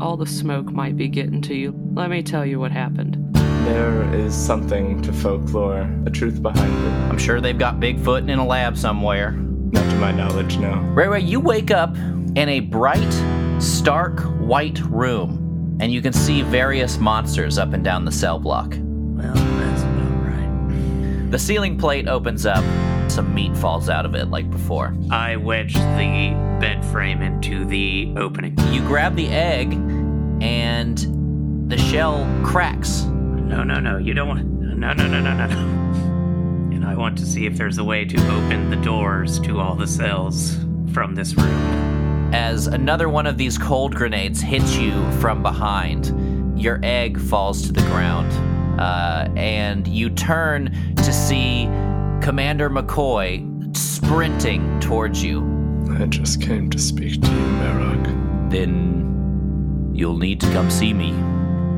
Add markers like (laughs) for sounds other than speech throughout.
all the smoke might be getting to you. Let me tell you what happened. There is something to folklore, a truth behind it. I'm sure they've got Bigfoot in a lab somewhere. Not to my knowledge, no. Ray Ray, you wake up in a bright, stark white room, and you can see various monsters up and down the cell block. Well, that's about right. The ceiling plate opens up, some meat falls out of it like before. I wedge the bed frame into the opening. You grab the egg, and the shell cracks. No, no, no. You don't want. No, no, no, no, no, no. And I want to see if there's a way to open the doors to all the cells from this room. As another one of these cold grenades hits you from behind, your egg falls to the ground. Uh, and you turn to see Commander McCoy sprinting towards you. I just came to speak to you, Merog. Then you'll need to come see me.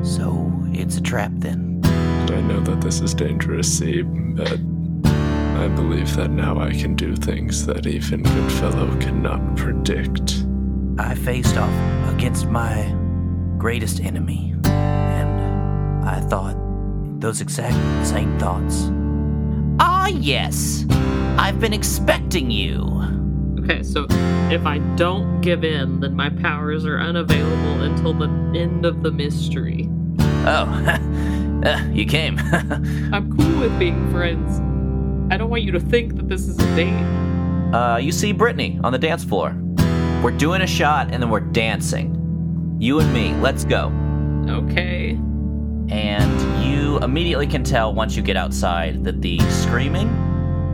So it's a trap then. I know that this is dangerous, see, but I believe that now I can do things that even Goodfellow cannot predict. I faced off against my greatest enemy, and I thought those exact same thoughts. Yes, I've been expecting you. Okay, so if I don't give in, then my powers are unavailable until the end of the mystery. Oh, (laughs) uh, you came. (laughs) I'm cool with being friends. I don't want you to think that this is a date. uh, you see Brittany on the dance floor. We're doing a shot and then we're dancing. You and me, let's go. Okay. And you immediately can tell once you get outside that the screaming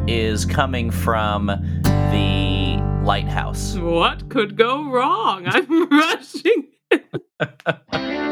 is coming from the lighthouse. What could go wrong? (laughs) I'm rushing. (laughs)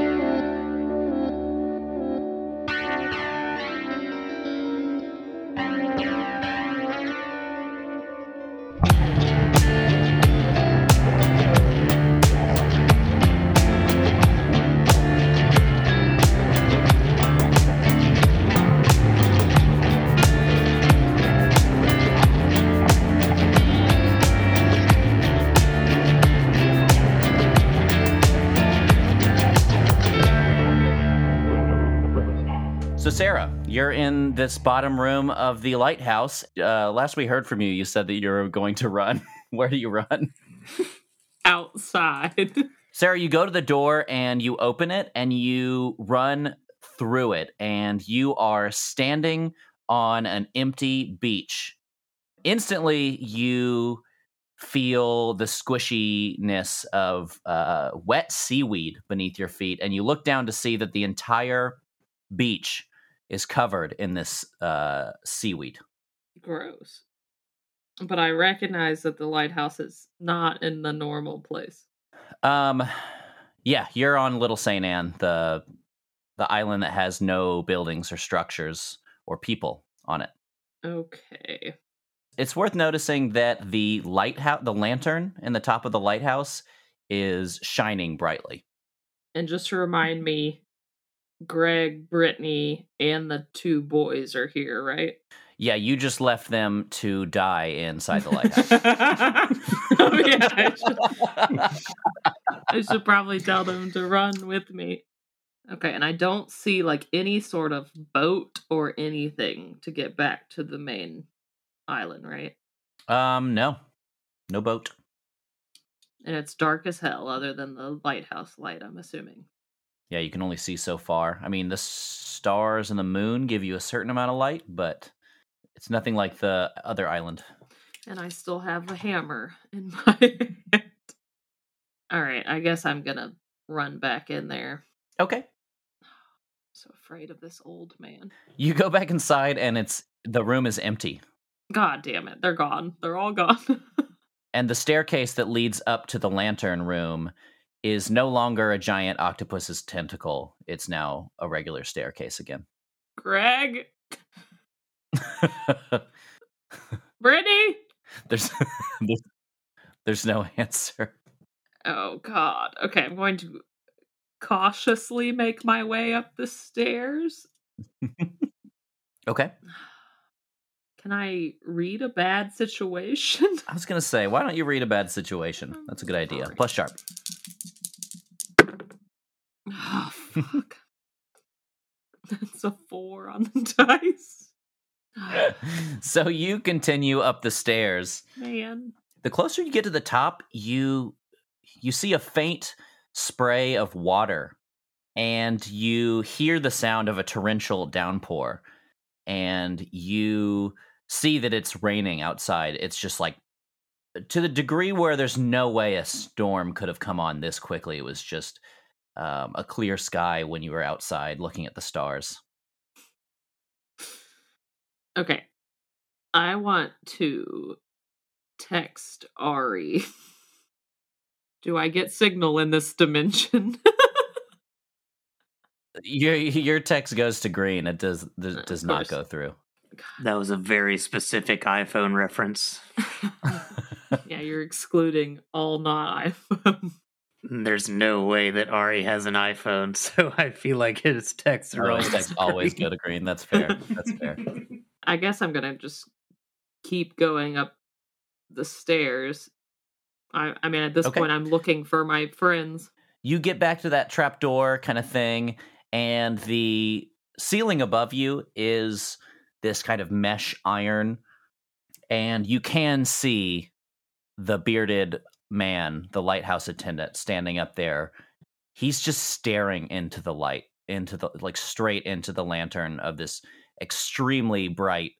Sarah, you're in this bottom room of the lighthouse. Uh, last we heard from you, you said that you're going to run. (laughs) Where do you run? (laughs) Outside. (laughs) Sarah, you go to the door and you open it and you run through it, and you are standing on an empty beach. Instantly, you feel the squishiness of uh, wet seaweed beneath your feet, and you look down to see that the entire beach is covered in this uh, seaweed. Gross. But I recognize that the lighthouse is not in the normal place. Um, yeah, you're on Little Saint Anne, the the island that has no buildings or structures or people on it. Okay. It's worth noticing that the lighthouse, the lantern in the top of the lighthouse, is shining brightly. And just to remind me, Greg, Brittany, and the two boys are here, right? Yeah, you just left them to die inside the (laughs) lighthouse. oh yeah, I should, I should probably tell them to run with me. Okay, and I don't see like any sort of boat or anything to get back to the main island, right? um, no, no boat. And it's dark as hell, other than the lighthouse light. I'm assuming. Yeah, you can only see so far. I mean, the stars and the moon give you a certain amount of light, but it's nothing like the other island. And I still have a hammer in (laughs) my hand. All right, I guess I'm gonna run back in there. Okay. (sighs) so afraid of this old man. You go back inside and it's the room is empty. God damn it, they're gone. They're all gone. (laughs) And the staircase that leads up to the lantern room is no longer a giant octopus's tentacle. It's now a regular staircase again. Greg, (laughs) Brittany. there's, (laughs) there's there's no answer. Oh God. Okay, I'm going to cautiously make my way up the stairs. (laughs) Okay. Can I read a bad situation? I was gonna say, why don't you read a bad situation? That's a good idea. Plus sharp. Oh, fuck. (laughs) That's a four on the (laughs) dice. (laughs) so you continue up the stairs. Man. The closer you get to the top, you you see a faint spray of water and you hear the sound of a torrential downpour and you see that it's raining outside. It's just like to the degree where there's no way a storm could have come on this quickly. It was just um, a clear sky when you were outside looking at the stars. Okay. I want to text Ari. (laughs) Do I get signal in this dimension? (laughs) Your your text goes to green. It does does, Uh, does not go through. That was a very specific iPhone reference. (laughs) yeah, you're excluding all not iPhone. There's no way that Ari has an iPhone, (laughs) so I feel like his texts are oh, always (laughs) his texts always go to green. That's fair. That's fair. (laughs) I guess I'm gonna just keep going up the stairs. I I mean at this Okay. point I'm looking for my friends. You get back to that trapdoor kind of thing, and the ceiling above you is this kind of mesh iron, and you can see the bearded man, the lighthouse attendant, standing up there. He's just staring into the light, into the like straight into the lantern of this extremely bright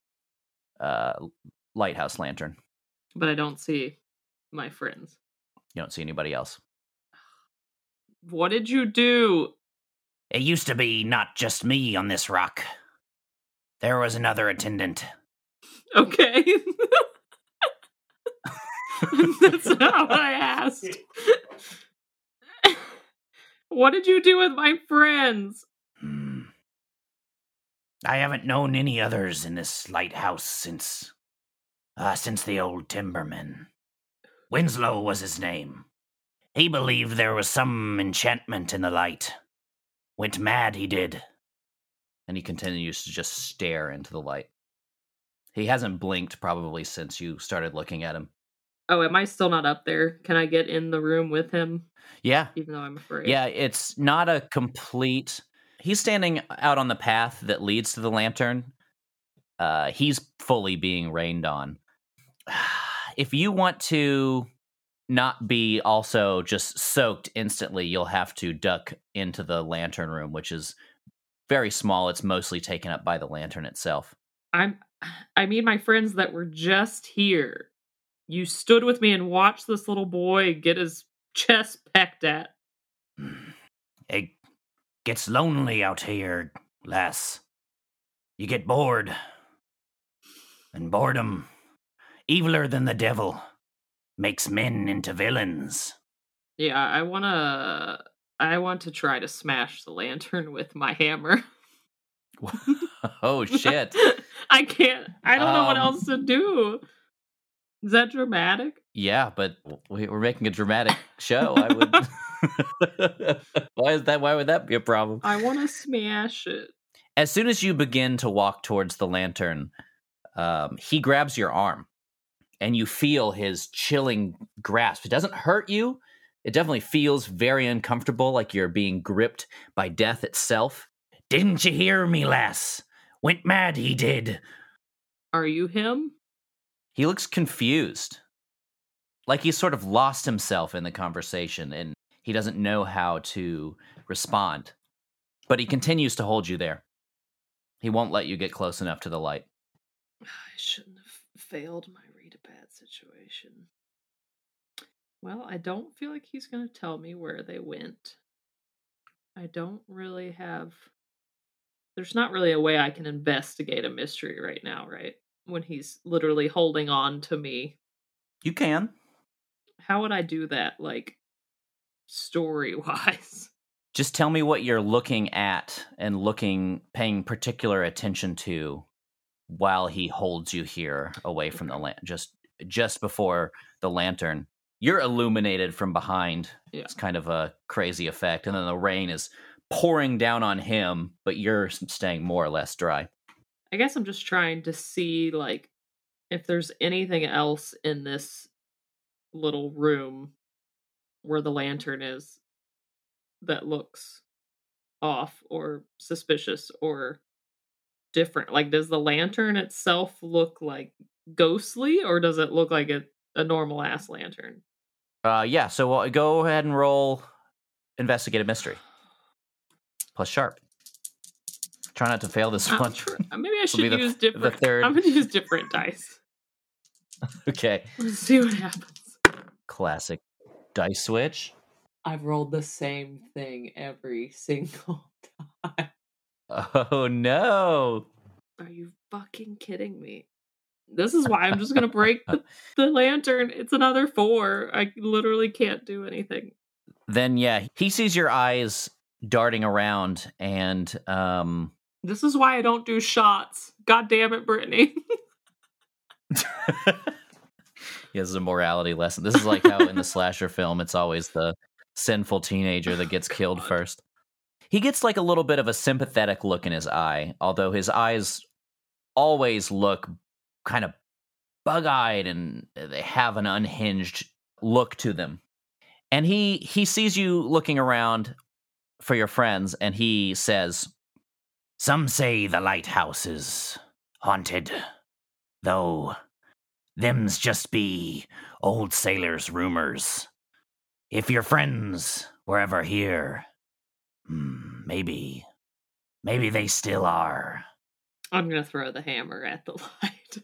uh, lighthouse lantern. But I don't see my friends. You don't see anybody else. What did you do? It used to be not just me on this rock. There was another attendant. (laughs) Okay. (laughs) (laughs) That's not what I asked. (laughs) what did you do with my friends? Hmm. I haven't known any others in this lighthouse since. Uh, since the old timberman. Winslow was his name. He believed there was some enchantment in the light. Went mad, he did. and he continues to just stare into the light. He hasn't blinked probably since you started looking at him. Oh, am I still not up there? Can I get in the room with him, Yeah, even though I'm afraid? yeah, it's not a complete. He's standing out on the path that leads to the lantern. Uh, he's fully being rained on. (sighs) If you want to not be also just soaked instantly, you'll have to duck into the lantern room, which is very small. It's mostly taken up by the lantern itself. I'm. (sighs) I mean, my friends that were just here. You stood with me and watched this little boy get his chest pecked at. It gets lonely out here, lass. You get bored. And boredom, eviler than the devil, makes men into villains. Yeah, I wanna. I want to try to smash the lantern with my hammer. (laughs) (laughs) oh shit! (laughs) I can't. I don't know what Um, else to do. Is that dramatic? Yeah, but we- we're making a dramatic show. I would. (laughs) (laughs) why is that? Why would that be a problem? I want to smash it. As soon as you begin to walk towards the lantern, um, he grabs your arm, and you feel his chilling grasp. It doesn't hurt you. It definitely feels very uncomfortable, like you're being gripped by death itself. Didn't you hear me, lass? Went mad, he did. Are you him? He looks confused. Like he's sort of lost himself in the conversation and he doesn't know how to respond. But he continues to hold you there. He won't let you get close enough to the light. I shouldn't have failed my read a bad situation. Well, I don't feel like he's going to tell me where they went. I don't really have. There's not really a way I can investigate a mystery right now, right? When he's literally holding on to me. You can. How would I do that, like, story wise? (laughs) Just tell me what you're looking at and looking, paying particular attention to while he holds you here away from the lamp, just just before the lantern. You're illuminated from behind. Yeah. It's kind of a crazy effect, and then the rain is pouring down on him, but you're staying more or less dry. I guess I'm just trying to see like if there's anything else in this little room where the lantern is that looks off or suspicious or different? Like, does the lantern itself look like ghostly or does it look like a, a normal ass lantern? Uh, yeah. So uh, go ahead and roll investigate a mystery plus sharp. Try not to fail this I'm one. tr- (laughs) maybe I (laughs) be should the- use the different. third. I'm going to use different dice. (laughs) okay. Let's see what happens. Classic dice switch. I've rolled the same thing every single time. Oh no. Are you fucking kidding me? This is why I'm just gonna break the, the lantern. It's another four. I literally can't do anything. Then yeah, he sees your eyes darting around and um This is why I don't do shots. God damn it, Brittany. yeah, this is a morality lesson. This is like how in the slasher film it's always the sinful teenager that gets (laughs) oh killed God. first. He gets like a little bit of a sympathetic look in his eye, although his eyes always look kind of bug-eyed and they have an unhinged look to them. And he he sees you looking around for your friends and he says, Some say the lighthouse is haunted, though them's just be old sailors' rumors. If your friends were ever here, hmm, maybe, maybe they still are. I'm gonna throw the hammer at the (laughs) light.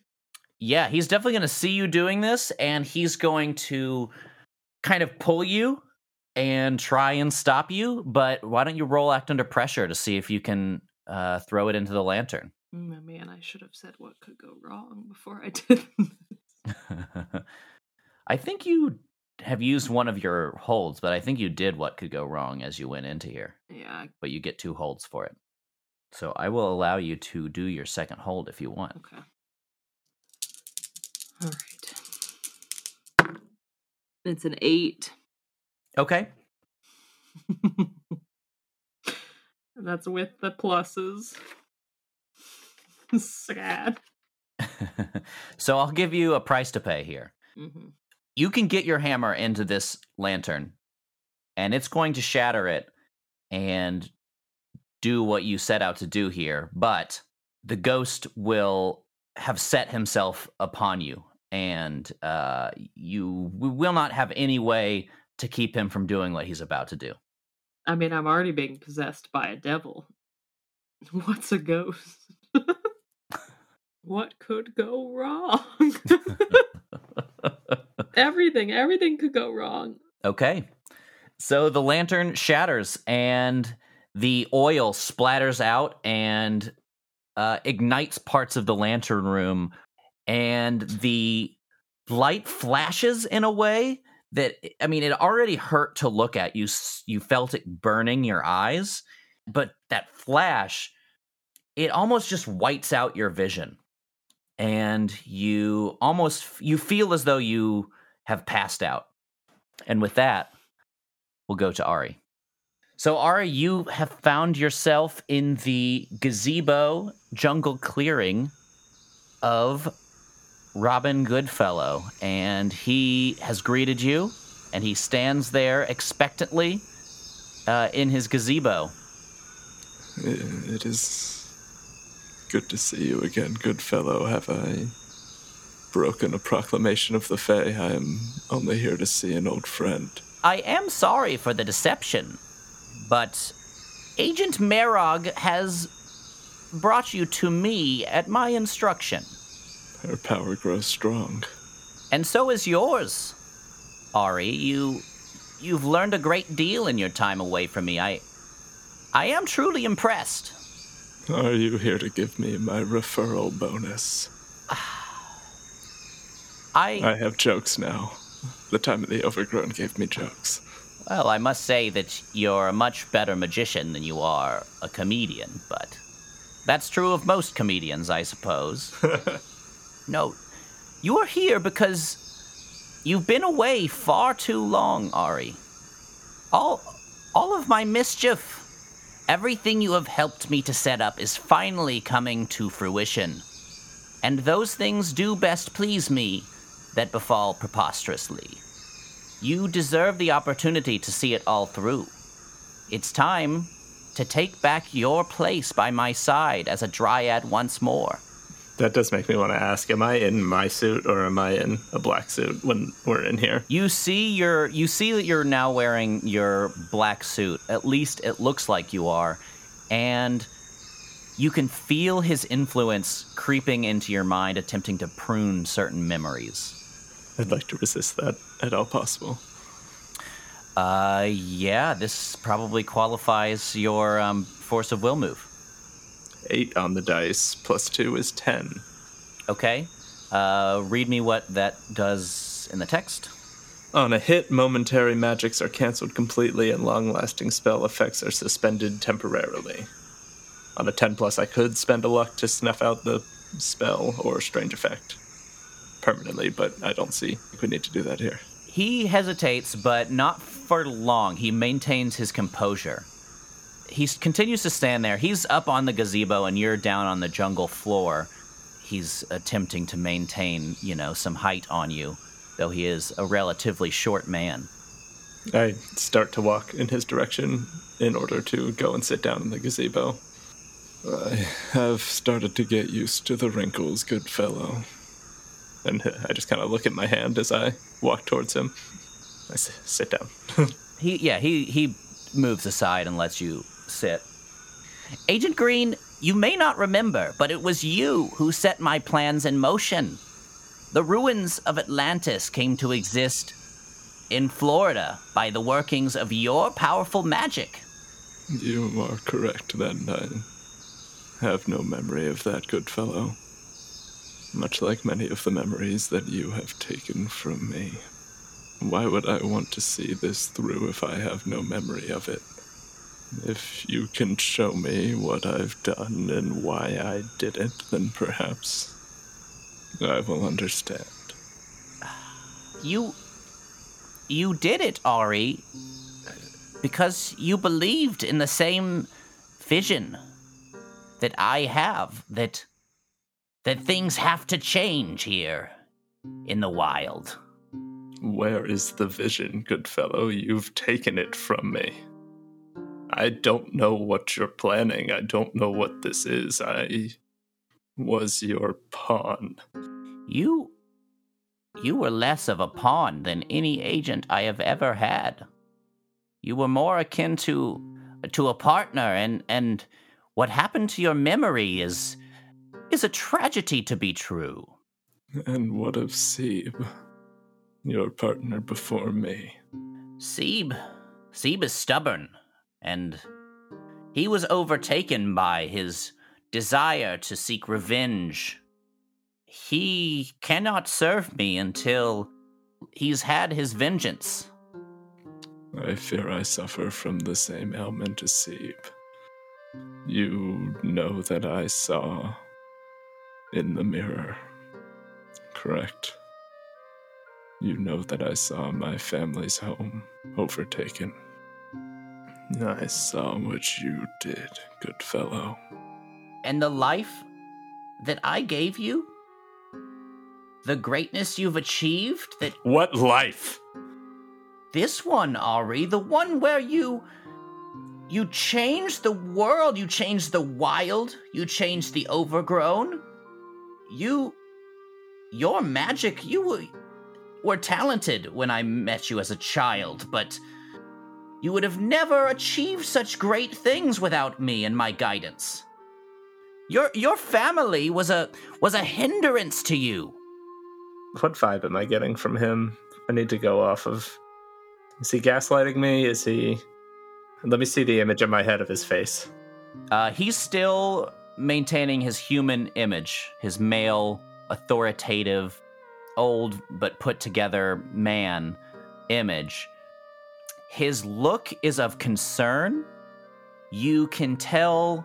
Yeah, he's definitely to see you doing this, and he's going to kind of pull you and try and stop you. But why don't you roll act under pressure to see if you can uh, throw it into the lantern? (laughs) Mm, Man, I should have said what could go wrong before I (laughs) did. I think you have used one of your holds, but I think you did what could go wrong as you went into here. yeah, But you get two holds for it. So I will allow you to do your second hold if you want. okay. All right. It's an eight. Okay. (laughs) That's with the pluses. (laughs) Sad. (laughs) so I'll give you a price to pay here. hmm you can get your hammer into this lantern and it's going to shatter it and do what you set out to do here but the ghost will have set himself upon you and uh, you will not have any way to keep him from doing what he's about to do I mean, I'm already being possessed by a devil. (laughs) What's a ghost? (laughs) what could go wrong? (laughs) everything, everything could go wrong. Okay. So the lantern shatters and the oil splatters out and uh, ignites parts of the lantern room, and the light flashes in a way that I mean, it already hurt to look at. You you felt it burning your eyes, but that flash, it almost just whites out your vision, and you almost you feel as though you have passed out. And with that, we'll go to Ari. So, Ari, you have found yourself in the gazebo jungle clearing of Robin Goodfellow, and he has greeted you, and he stands there expectantly uh, in his gazebo. It is good to see you again, Goodfellow. Have I broken a proclamation of the Fae? I am only here to see an old friend. I am sorry for the deception, but Agent Merog has brought you to me at my instruction, Her power grows strong. and so is yours. Ari, you you've learned a great deal in your time away from me. I I am truly impressed. Are you here to give me my referral bonus? (sighs) I I have jokes now. The time of the overgrown gave me jokes. well, I must say that you're a much better magician than you are a comedian, but that's true of most comedians, I suppose. (laughs) no, you're here because you've been away far too long, Ari. All all of my mischief, everything you have helped me to set up is finally coming to fruition. And those things do best please me that befall preposterously. You deserve the opportunity to see it all through. It's time to take back your place by my side as a dryad once more. That does make me want to ask: Am I in my suit or am I in a black suit when we're in here? You see your you see that you're now wearing your black suit. At least it looks like you are. And you can feel his influence creeping into your mind attempting to prune certain memories. I'd like to resist that at all possible. Uh yeah, this probably qualifies your um, force of will move. Eight on the dice plus two is ten. Okay. Uh, read me what that does in the text. On a hit, momentary magics are cancelled completely and long lasting spell effects are suspended temporarily. On a 10 plus, I could spend a luck to snuff out the spell or strange effect permanently, but I don't see we need to do that here. He hesitates, but not for long. He maintains his composure. He continues to stand there. He's up on the gazebo, and you're down on the jungle floor. He's attempting to maintain, you know, some height on you, though he is a relatively short man. I start to walk in his direction in order to go and sit down in the gazebo. I have started to get used to the wrinkles, Goodfellow. And I just kind of look at my hand as I walk towards him. I sit down. (laughs) He, yeah, he he moves aside and lets you sit. Agent Green, you may not remember, but it was you who set my plans in motion. The ruins of Atlantis came to exist in Florida by the workings of your powerful magic. You are correct then. I have no memory of that, Goodfellow. Much like many of the memories that you have taken from me. Why would I want to see this through if I have no memory of it? If you can show me what I've done and why I did it, then perhaps I will understand. You you did it, Ari, because you believed in the same vision that I have that that things have to change here in the wild. Where is the vision, Goodfellow? You've taken it from me. I don't know what you're planning. I don't know what this is. I was your pawn. You you were less of a pawn than any agent I have ever had. You were more akin to to a partner and and what happened to your memory is is a tragedy to be true. And what of Seb, your partner before me? Seb Seb is stubborn and he was overtaken by his desire to seek revenge. He cannot serve me until he's had his vengeance. I fear I suffer from the same ailment as Seb. You know that I saw in the mirror, correct? You know that I saw my family's home overtaken. I saw what you did, Goodfellow. And the life that I gave you? The greatness you've achieved? That What life? this one, Ari, the one where you. You changed the world, you changed the wild, you changed the overgrown. You. Your magic, you were, were talented when I met you as a child, but. You would have never achieved such great things without me and my guidance. Your your family was a was a hindrance to you. What vibe am I getting from him? I need to go off of. Is he gaslighting me? Is he. Let me see the image in my head of his face. Uh, he's still maintaining his human image, his male, authoritative, old but put together man image. His look is of concern. You can tell,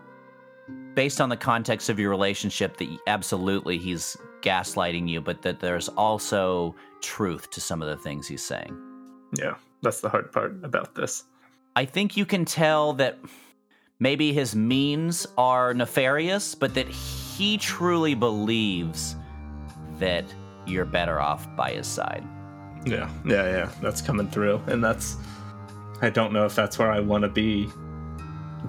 based on the context of your relationship, that absolutely he's gaslighting you, but that there's also truth to some of the things he's saying. Yeah, that's the hard part about this. I think you can tell that maybe his means are nefarious, but that he truly believes that you're better off by his side. Yeah, yeah, yeah. That's coming through. And that's. I don't know if that's where I want to be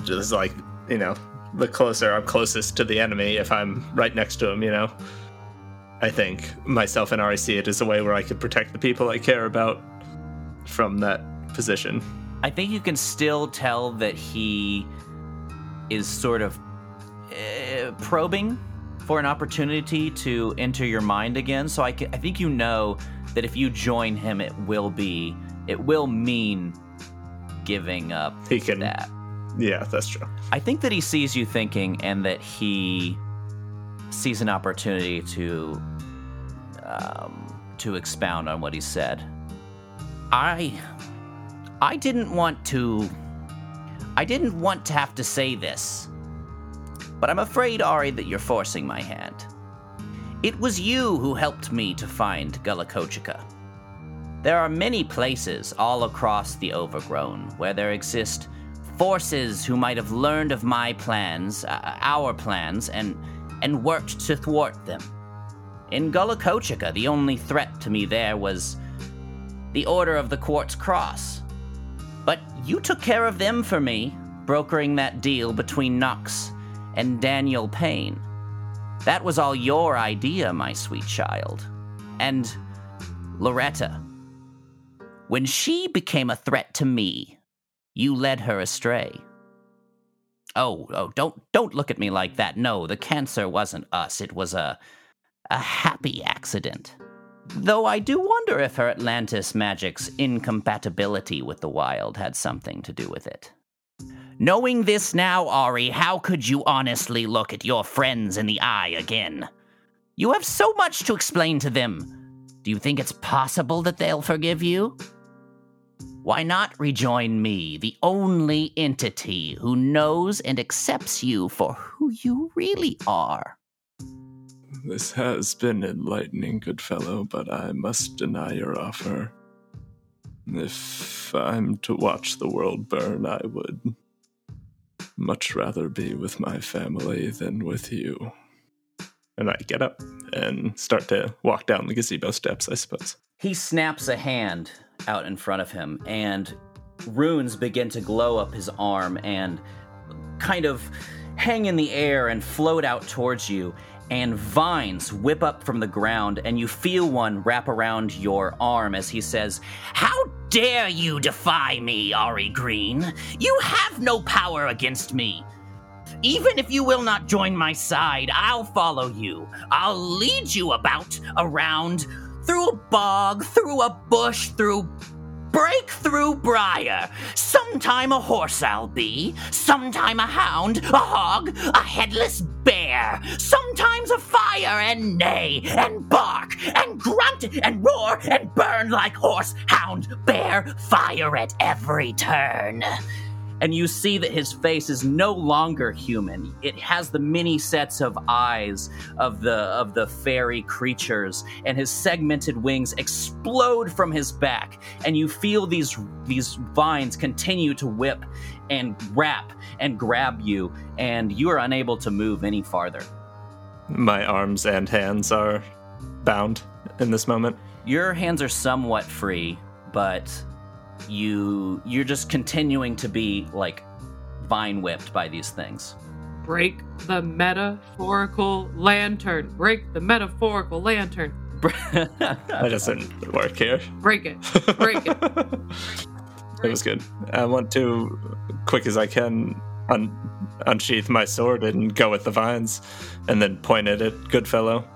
just like you know, the closer I'm closest to the enemy, if I'm right next to him, you know. I think myself and Ari it as a way where I could protect the people I care about from that position. I think you can still tell that he is sort of uh, probing for an opportunity to enter your mind again. So I, ca- I think you know that if you join him, it will be, it will mean giving up He can that. Yeah, that's true. I think that he sees you thinking and that he sees an opportunity to um, to expound on what he said. I I didn't want to I didn't want to have to say this. But I'm afraid, Ari, that you're forcing my hand. It was you who helped me to find Gullah There are many places all across the Overgrown where there exist forces who might have learned of my plans, uh, our plans, and and worked to thwart them. In Gullah the only threat to me there was the Order of the Quartz Cross. But you took care of them for me, brokering that deal between Knox and Daniel Payne. That was all your idea, my sweet child. And Loretta. When she became a threat to me, you led her astray. Oh, oh, don't don't look at me like that. No, the cancer wasn't us. It was a a happy accident. Though I do wonder if her Atlantis magic's incompatibility with the wild had something to do with it. Knowing this now, Ari, how could you honestly look at your friends in the eye again? You have so much to explain to them. Do you think it's possible that they'll forgive you? Why not rejoin me, the only entity who knows and accepts you for who you really are? This has been enlightening, Goodfellow, but I must deny your offer. If I'm to watch the world burn, I would much rather be with my family than with you. And I get up and start to walk down the gazebo steps, I suppose. He snaps a hand out in front of him, and runes begin to glow up his arm and kind of hang in the air and float out towards you. And vines whip up from the ground, and you feel one wrap around your arm as he says, How dare you defy me, Ari Green? You have no power against me. Even if you will not join my side, I'll follow you. I'll lead you about, around, through a bog, through a bush, through break through briar. Sometime a horse I'll be, sometime a hound, a hog, a headless bear. Sometimes a fire and neigh and bark and grunt and roar and burn like horse, hound, bear, fire at every turn and you see that his face is no longer human. It has the many sets of eyes of the of the fairy creatures, and his segmented wings explode from his back, and you feel these these vines continue to whip and wrap and grab you, and you are unable to move any farther. My arms and hands are bound in this moment. Your hands are somewhat free, but you you're just continuing to be like vine whipped by these things. Break the metaphorical lantern. Break the metaphorical lantern. (laughs) that doesn't work here. Break it. Break it. (laughs) It was good. I want to, quick as I can, un- unsheath my sword and go with the vines, and then point it at Goodfellow.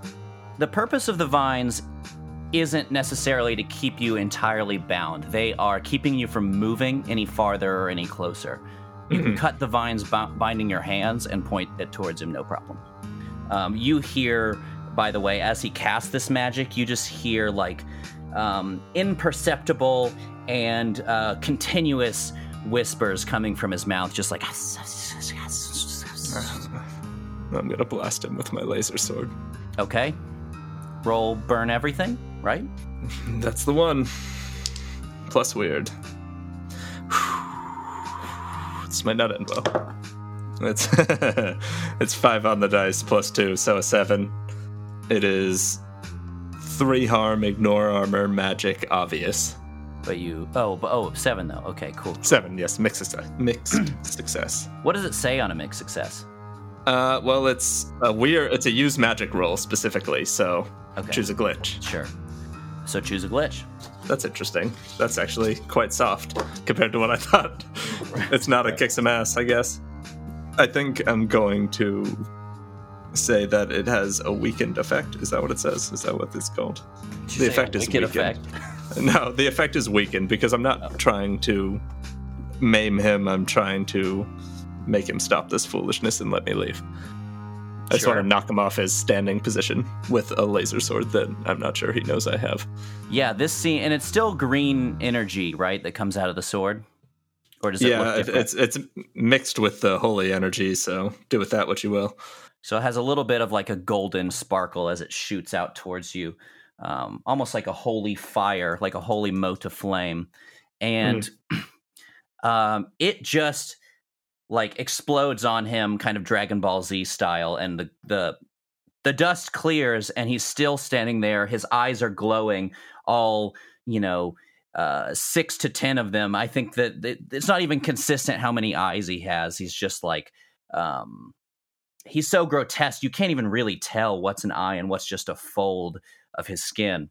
The purpose of the vines isn't necessarily to keep you entirely bound. They are keeping you from moving any farther or any closer. You can cut the vines b- binding your hands and point it towards him, no problem. Um, you hear, by the way, as he casts this magic, you just hear like um, imperceptible and uh, continuous whispers coming from his mouth, just like. (laughs) I'm gonna blast him with my laser sword. Okay. Roll burn everything, right? (laughs) That's the one. Plus weird. (sighs) This might not end well. It's (laughs) it's five on the dice plus two, so a seven. It is three harm, ignore armor, magic, obvious. But you oh but, oh seven though. Okay, cool. Seven, yes, mixed success. Mixed (clears throat) success. What does it say on a mixed success? Uh, well, it's a weird. It's a use magic roll specifically, so Okay, choose a glitch. sure. So choose a glitch. That's interesting. That's actually quite soft compared to what I thought. (laughs) it's not a kick some ass, I guess. I think I'm going to say that it has a weakened effect. Is that what it says? Is that what it's called? The effect is weakened. effect? (laughs) No, the effect is weakened because I'm not oh. trying to maim him. I'm trying to make him stop this foolishness and let me leave. I just Sure. want to knock him off his standing position with a laser sword that I'm not sure he knows I have. Yeah, this scene, and it's still green energy, right, that comes out of the sword, or does it yeah, it's it's mixed with the holy energy, so do with that what you will. So it has a little bit of like a golden sparkle as it shoots out towards you, um, almost like a holy fire, like a holy mote of flame, and (clears throat) um, it just like explodes on him, kind of Dragon Ball Z style, and the the the dust clears, and he's still standing there. His eyes are glowing, all you know. Uh, six to ten of them. I think that it's not even consistent how many eyes he has. He's just like, um, he's so grotesque you can't even really tell what's an eye and what's just a fold of his skin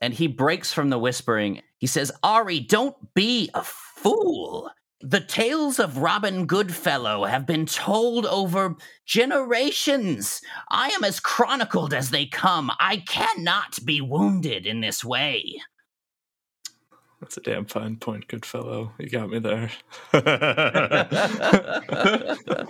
and he breaks from the whispering he says ari don't be a fool the tales of robin goodfellow have been told over generations i am as chronicled as they come i cannot be wounded in this way That's a damn fine point, Goodfellow. You got me there. (laughs)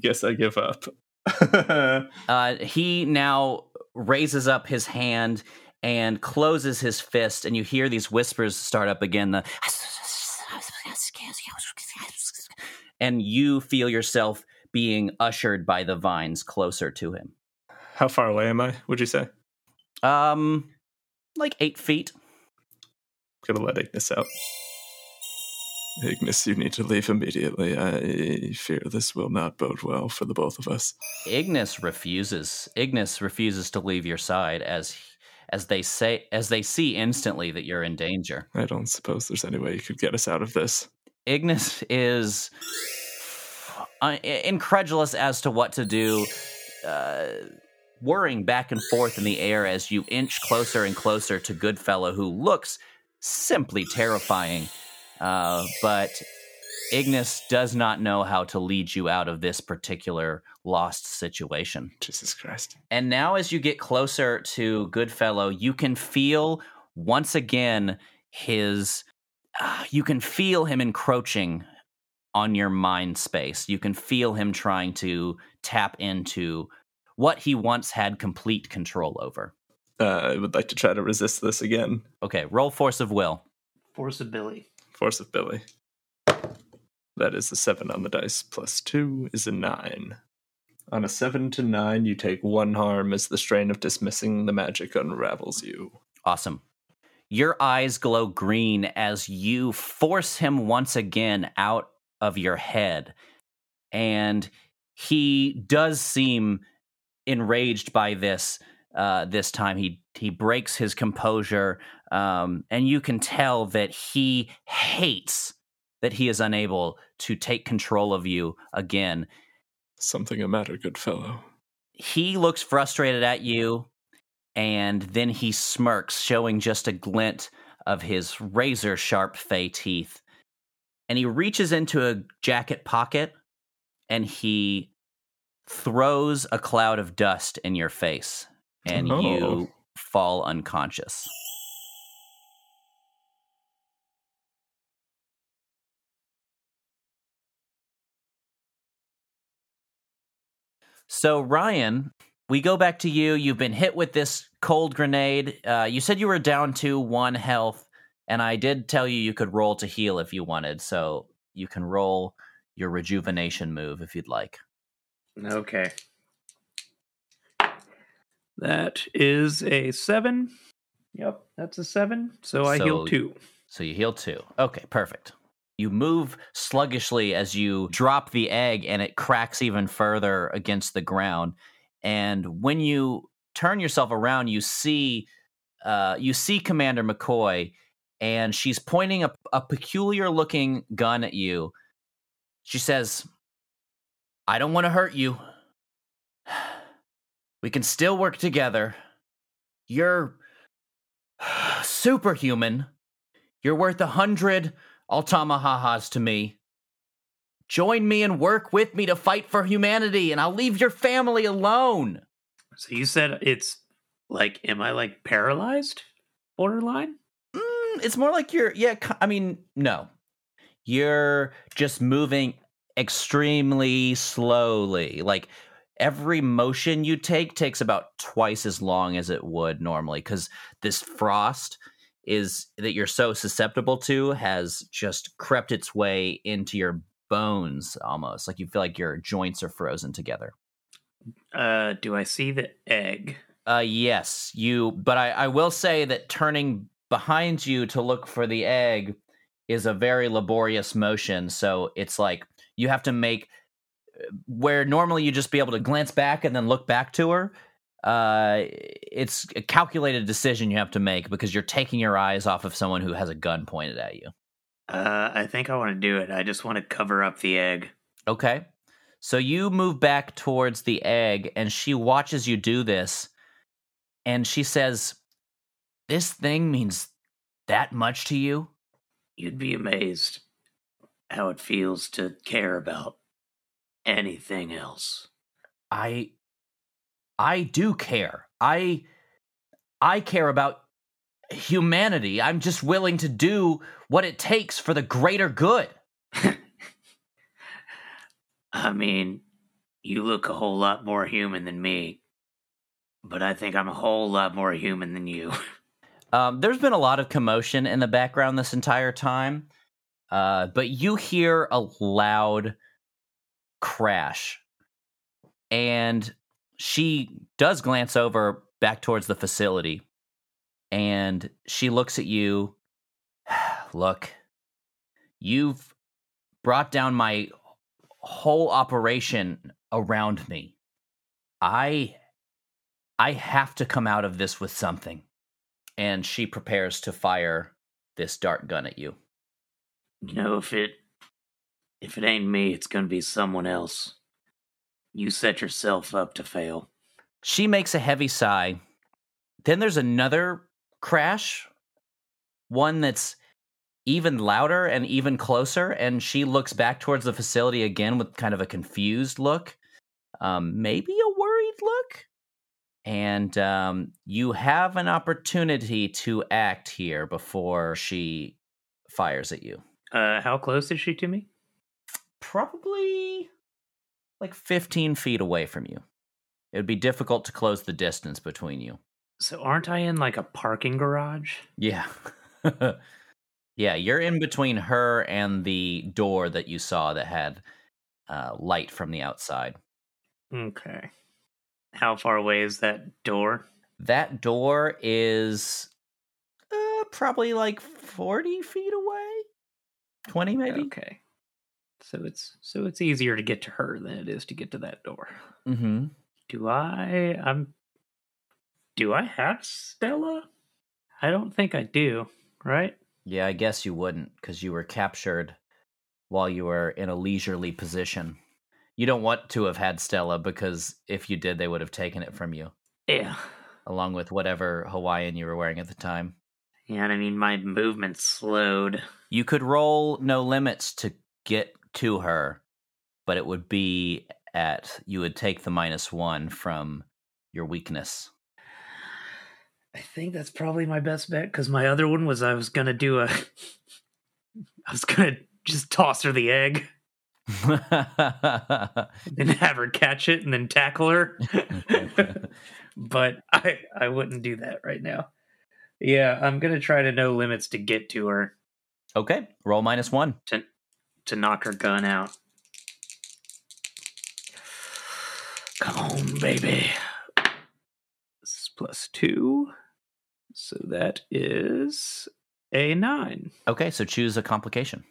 Guess I give up. (laughs) Uh, he now raises up his hand and closes his fist, and you hear these whispers start up again. The (laughs) and you feel yourself being ushered by the vines closer to him. How far away am I? Would you say? Um, like eight feet. Gonna let Ignis out. Ignis, you need to leave immediately. I fear this will not bode well for the both of us. Ignis refuses. Ignis refuses to leave your side as as they say as they see instantly that you're in danger. I don't suppose there's any way you could get us out of this. Ignis is uh, incredulous as to what to do, uh, whirring back and forth in the air as you inch closer and closer to Goodfellow, who looks simply terrifying. Uh, but Ignis does not know how to lead you out of this particular lost situation. Jesus Christ. And now, as you get closer to Goodfellow, you can feel once again his. Uh, you can feel him encroaching on your mind space. You can feel him trying to tap into what he once had complete control over. Uh, I would like to try to resist this again. Okay, roll force of will. Force of Billy. Force of Billy. That is a seven on the dice, plus two is a nine. On a seven to nine, you take one harm as the strain of dismissing the magic unravels you. Awesome. Your eyes glow green as you force him once again out of your head. And he does seem enraged by this uh, this time. He he breaks his composure, um, and you can tell that he hates that he is unable to take control of you again. Something a matter, Goodfellow. He looks frustrated at you, and then he smirks, showing just a glint of his razor sharp fey teeth. And he reaches into a jacket pocket and he throws a cloud of dust in your face, and Oh. you fall unconscious. So, Ryan, we go back to you. You've been hit with this cold grenade. Uh, you said you were down to one health, and I did tell you you could roll to heal if you wanted. So, you can roll your rejuvenation move if you'd like. Okay. That is a seven. Yep, that's a seven. So I So- heal two. So, you heal two. Okay, perfect. You move sluggishly as you drop the egg, and it cracks even further against the ground. And when you turn yourself around, you see uh, you see Commander McCoy, and she's pointing a, a peculiar looking gun at you. She says, I don't want to hurt you. (sighs) We can still work together. You're (sighs) superhuman. You're worth a hundred Altamahahas to me. Join me and work with me to fight for humanity, and I'll leave your family alone. So you said it's like, am I like paralyzed? Borderline? Mm, it's more like you're, yeah, I mean, no. You're just moving extremely slowly. Like every motion you take takes about twice as long as it would normally because this frost is that you're so susceptible to has just crept its way into your bones almost like you feel like your joints are frozen together Uh, do I see the egg? uh yes you but i i will say that turning behind you to look for the egg is a very laborious motion so it's like you have to make where normally you just be able to glance back and then look back to her uh it's a calculated decision you have to make because you're taking your eyes off of someone who has a gun pointed at you Uh, I think I want to do it. I just want to cover up the egg. Okay. So you move back towards the egg, and she watches you do this, and she says, This thing means that much to you? You'd be amazed how it feels to care about anything else. I. I do care. I. I care about humanity. I'm just willing to do what it takes for the greater good. (laughs) I mean, you look a whole lot more human than me, but I think I'm a whole lot more human than you. (laughs) Um, there's been a lot of commotion in the background this entire time, uh, but you hear a loud crash, and she does glance over back towards the facility, and she looks at you. (sighs) Look, you've brought down my whole operation around me. I I have to come out of this with something and she prepares to fire this dart gun at you. You know, if it if it ain't me, it's gonna be someone else. You set yourself up to fail. She makes a heavy sigh. Then there's another crash, one that's even louder and even closer, and she looks back towards the facility again with kind of a confused look, um, maybe a worried look. And um, you have an opportunity to act here before she fires at you. Uh, how close is she to me? probably like 15 feet away from you. It would be difficult to close the distance between you. So aren't I in like a parking garage? Yeah. (laughs) yeah, you're in between her and the door that you saw that had uh, light from the outside. Okay. How far away is that door? That door is uh, probably like 40 feet away. 20 maybe? Okay. So it's so it's easier to get to her than it is to get to that door. Mm-hmm. Do I I'm do I have Stella? I don't think I do, right? Yeah, I guess you wouldn't because you were captured while you were in a leisurely position. You don't want to have had Stella because if you did, they would have taken it from you, Yeah. along with whatever Hawaiian you were wearing at the time. Yeah, and I mean my movement slowed. You could roll no limits to get to her, but it would be at, you would take the minus one from your weakness. I think that's probably my best bet because my other one was I was gonna do a (laughs) I was gonna just toss her the egg (laughs) and have her catch it and then tackle her. (laughs) but I I wouldn't do that right now. Yeah, I'm gonna try to no limits to get to her okay, roll minus one. to to knock her gun out. Come on, baby. This is plus two. So that is a nine. Okay, so choose a complication.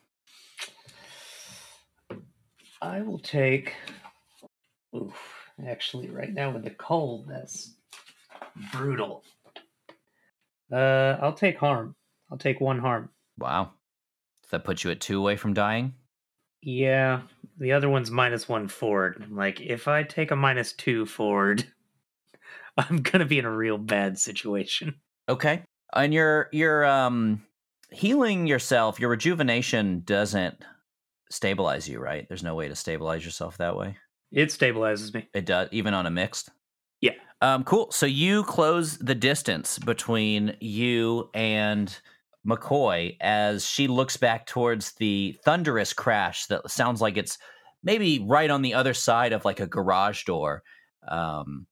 I will take. Oof. Actually, right now with the cold, that's brutal. Uh, I'll take harm. I'll take one harm. Wow. Does that put you at two away from dying? Yeah, the other one's minus one forward. Like, if I take a minus two forward, (laughs) I'm gonna be in a real bad situation. Okay. And your your um healing yourself, your rejuvenation doesn't stabilize you, right? There's no way to stabilize yourself that way. It stabilizes me. It does, even on a mixed. Yeah. Um, cool. So you close the distance between you and McCoy as she looks back towards the thunderous crash that sounds like it's maybe right on the other side of like a garage door. Um,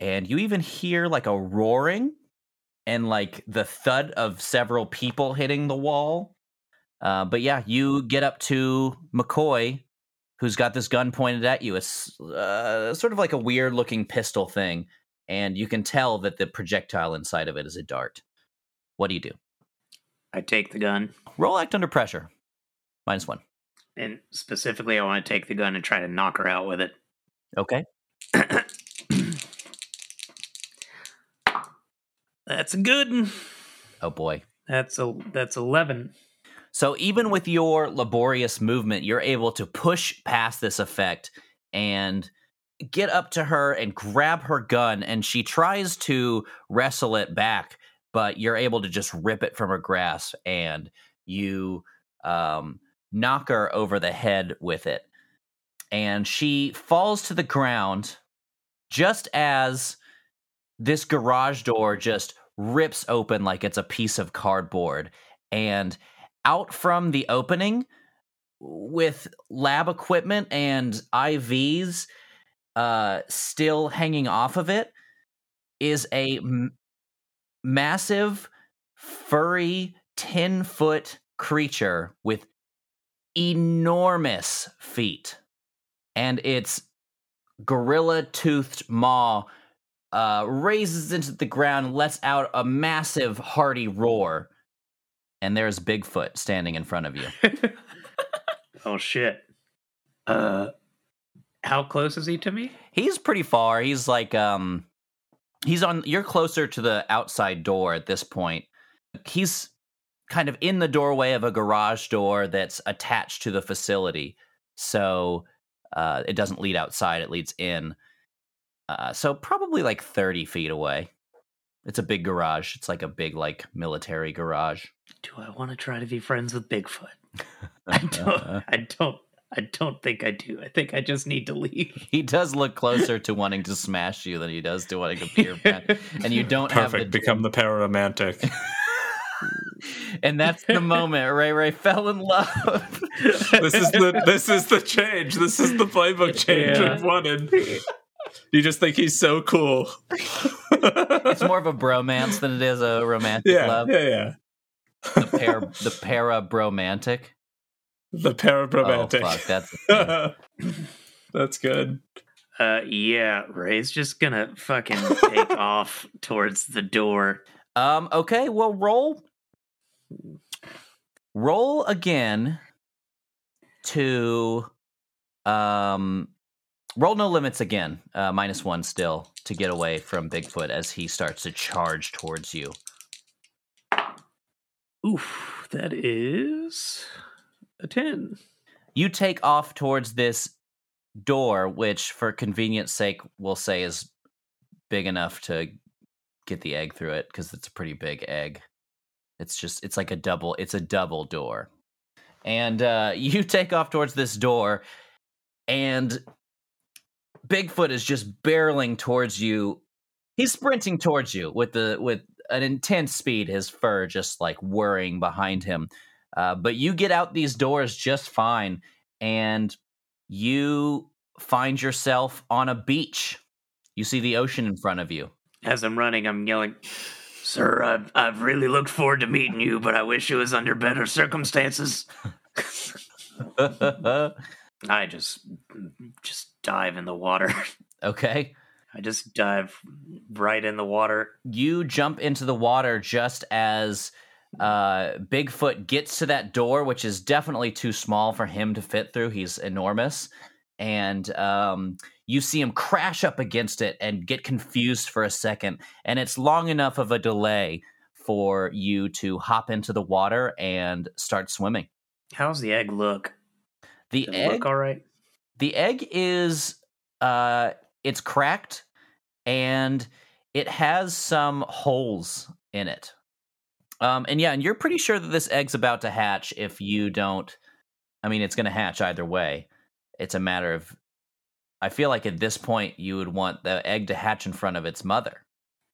and you even hear like a roaring and like the thud of several people hitting the wall. Uh, but yeah, you get up to McCoy, who's got this gun pointed at you. It's uh, sort of like a weird looking pistol thing, and you can tell that the projectile inside of it is a dart. What do you do? I take the gun, Roll act under pressure. Minus one. and specifically, I want to take the gun and try to knock her out with it. Okay. (coughs) That's a good. one. Oh boy. That's a that's eleven. So even with your laborious movement, you're able to push past this effect and get up to her and grab her gun and she tries to wrestle it back, but you're able to just rip it from her grasp and you um, knock her over the head with it. And she falls to the ground just as this garage door just rips open like it's a piece of cardboard and out from the opening with lab equipment and IVs uh, still hanging off of it is a massive, furry, 10 foot creature with enormous feet. And its gorilla toothed maw uh, raises into the ground and lets out a massive, hearty roar and there's Bigfoot standing in front of you. (laughs) oh shit. Uh, how close is he to me? He's pretty far. He's like um he's on you're closer to the outside door at this point. He's kind of in the doorway of a garage door that's attached to the facility. So uh it doesn't lead outside, it leads in. Uh so probably like 30 feet away. It's a big garage. It's like a big like military garage. Do I want to try to be friends with Bigfoot? (laughs) I don't. I don't. I don't think I do. I think I just need to leave. he does look closer to wanting to smash you than he does to wanting to be your friend. And you don't have Perfect. the Become the pararomantic. (laughs) and that's the moment Ray Ray fell in love. this is the this is the change. This is the playbook change Yeah. we've wanted. You just think he's so cool. it's more of a bromance than it is a romantic yeah, love. yeah, yeah. The pair, the para bromantic. The Oh pararomantic. fuck, that's (laughs) That's good. Uh, yeah. Ray's just gonna fucking take (laughs) off towards the door. um. Okay, well, roll, roll again to um, roll no limits again. Uh, minus one still to get away from Bigfoot as he starts to charge towards you. Oof, that is a ten. you take off towards this door, which, for convenience sake, we'll say is big enough to get the egg through it because it's a pretty big egg. It's just, it's like a double, it's a double door. And uh, (laughs) you take off towards this door, and Bigfoot is just barreling towards you. He's sprinting towards you with the with an intense speed. His fur just like whirring behind him. Uh, but you get out these doors just fine, and you find yourself on a beach. You see the ocean in front of you. As I'm running, I'm yelling, "Sir, I've I've really looked forward to meeting you, but I wish it was under better circumstances." (laughs) I just just dive in the water. okay. (laughs) I just dive right in the water. You jump into the water just as uh, Bigfoot gets to that door, which is definitely too small for him to fit through. He's enormous. And um, you see him crash up against it and get confused for a second. And it's long enough of a delay for you to hop into the water and start swimming. How's the egg look? The Does egg look all right? the egg is uh it's cracked and it has some holes in it um and yeah and you're pretty sure that this egg's about to hatch if you don't i mean it's going to hatch either way it's a matter of i feel like at this point you would want the egg to hatch in front of its mother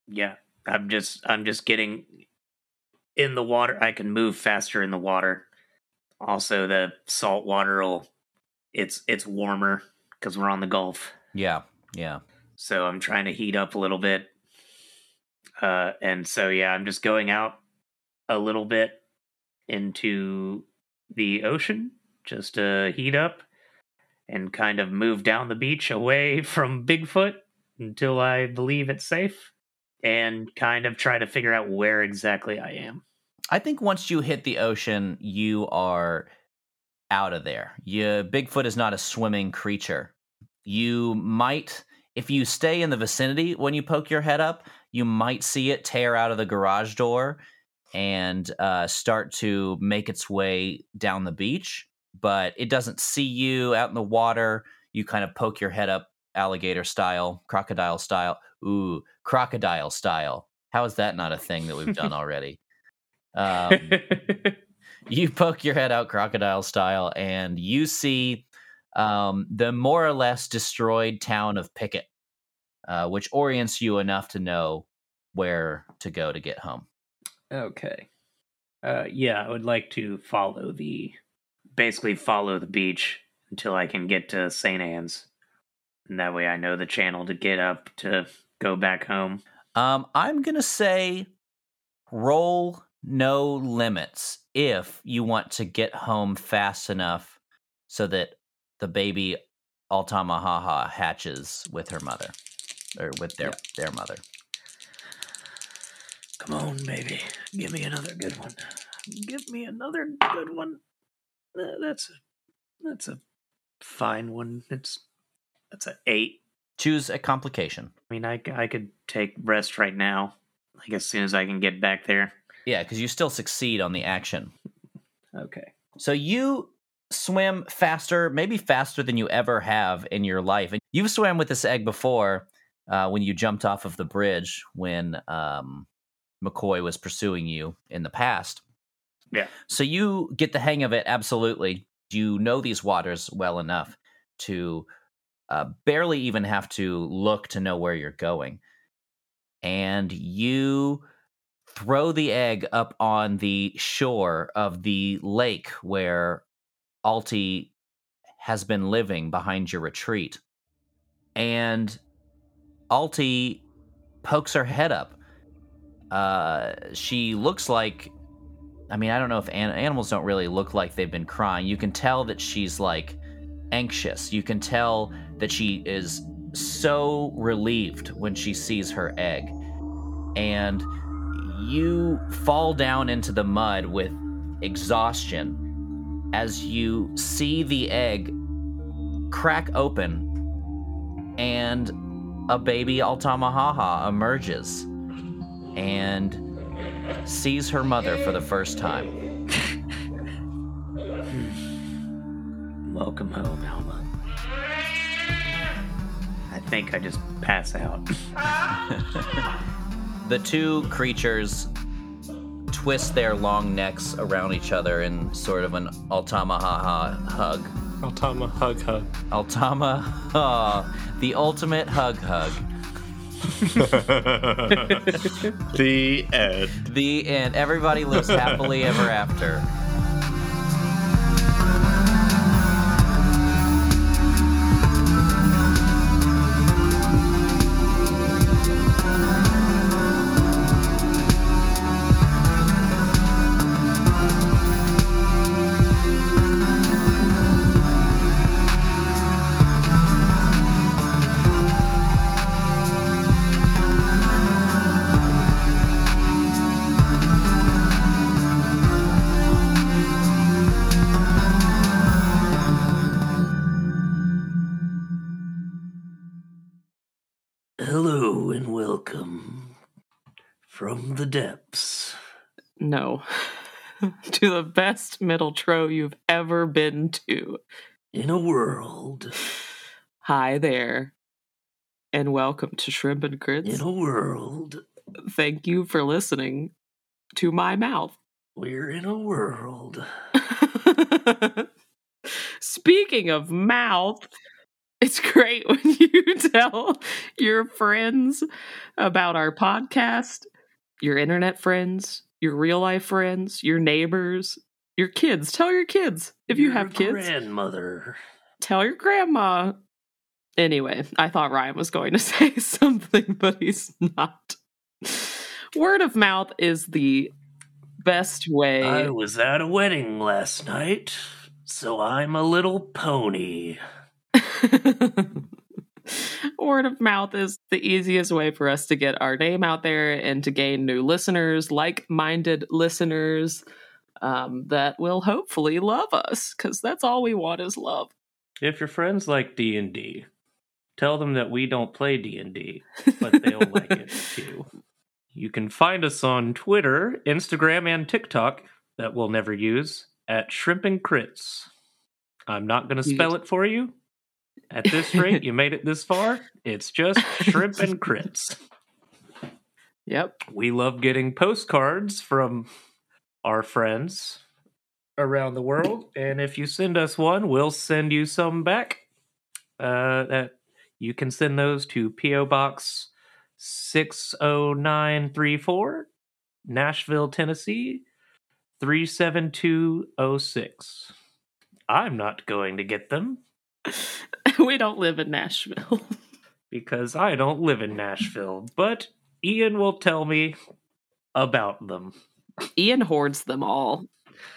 Yeah, I'm just I'm just getting in the water. I can move faster in the water. Also, the salt water will it's it's warmer because we're on the Gulf, yeah yeah so I'm trying to heat up a little bit. Uh, and so yeah, I'm just going out a little bit into the ocean just to heat up and kind of move down the beach away (laughs) from Bigfoot until I believe it's safe and kind of try to figure out where exactly I am. I think once you hit the ocean, you are out of there. You, Bigfoot is not a swimming creature. You might, if you stay in the vicinity when you poke your head up, you might see it tear out of the garage door and uh, start to make its way down the beach. But it doesn't see you out in the water. You kind of poke your head up, alligator style, crocodile style. Ooh, crocodile style. How is that not a thing that we've done (laughs) already? Um, you poke your head out crocodile style and you see um, the more or less destroyed town of Pickett, uh, which orients you enough to know where to go to get home. Okay. Uh, yeah, I would like to follow the basically follow the beach until I can get to St. Anne's. And that way I know the channel to get up to go back home. Um, I'm going to say roll no limits if you want to get home fast enough so that the baby Altamahaha hatches with her mother or with their, their mother. Come on, baby. Give me another good one. Give me another good one. Uh, that's a that's a fine one. It's that's a eight. Choose a complication. I mean, I, I could take rest right now. Like as soon as I can get back there. Yeah, because you still succeed on the action. Okay. So you swim faster, maybe faster than you ever have in your life. And you've swam with this egg before uh, when you jumped off of the bridge when um, McCoy was pursuing you in the past. Yeah. So you get the hang of it absolutely. You know these waters well enough to uh, barely even have to look to know where you're going. And you throw the egg up on the shore of the lake where Alti has been living behind your retreat. And Alti pokes her head up. Uh, she looks like, I mean, I don't know if an- animals don't really look like they've been crying. You can tell that she's like anxious. You can tell that she is so relieved when she sees her egg. And you fall down into the mud with exhaustion as you see the egg crack open and a baby Altamahaha emerges and sees her mother for the first time. Welcome home, Alma. I think I just pass out. (laughs) The two creatures twist their long necks around each other in sort of an Altamahaha hug. Altama, hug, hug. Altama, ah, the ultimate hug hug. (laughs) the end. The end. Everybody lives happily ever after. Hello and welcome from the depths. no. (laughs) to the best middle tro you've ever been to. In a world. Hi there. And welcome to Shrimp and Crits. In a world. Thank you for listening to my mouth. We're in a world. (laughs) Speaking of mouth, it's great (laughs) when you tell your friends about our podcast, your internet friends, your real life friends, your neighbors, your kids. Tell your kids if you Your have kids. Grandmother. Tell your grandma. Anyway, I thought Ryan was going to (laughs) say something, but he's not. Word of mouth is the best way. I was at a wedding last night, so I'm a little pony. (laughs) Word of mouth is the easiest way for us to get our name out there and to gain new listeners, like minded listeners um, that will hopefully love us, because that's all we want is love. If your friends like D&D, tell them that we don't play D&D, but (laughs) they'll like it too. You can find us on Twitter, Instagram, and TikTok that we'll never use at Shrimp and Crits. I'm not going to spell it for you. At this rate, you made it this far. It's just Shrimp and (laughs) Crits. Yep. We love getting postcards from our friends around the world, and if you send us one, we'll send you some back. Uh, that you can send those to PO Box six zero nine three four, Nashville, Tennessee three seven two zero six. I'm not going to get them (laughs) (laughs) we don't live in Nashville. (laughs) because I don't live in Nashville, but Ian will tell me about them. Ian hoards them all.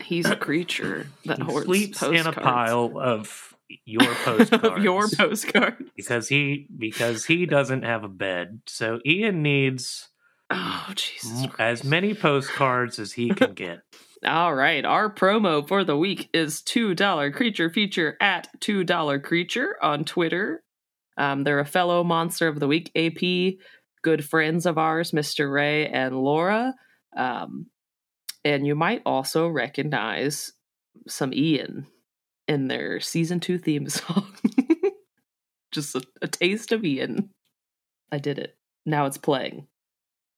He's a (coughs) creature that hoards sleeps in a pile of your (laughs) postcards. of your postcards. because he because he doesn't have a bed. So Ian needs Oh, Jesus. Christ. as many postcards as he can get. All right. Our promo for the week is $2 Creature Feature at $2 Creature on Twitter. Um, they're a fellow Monster of the Week AP, good friends of ours, Mr. Ray and Laura. Um, and you might also recognize some Ian in their season two theme (laughs) song. Just a, a taste of Ian. I did it. Now it's playing.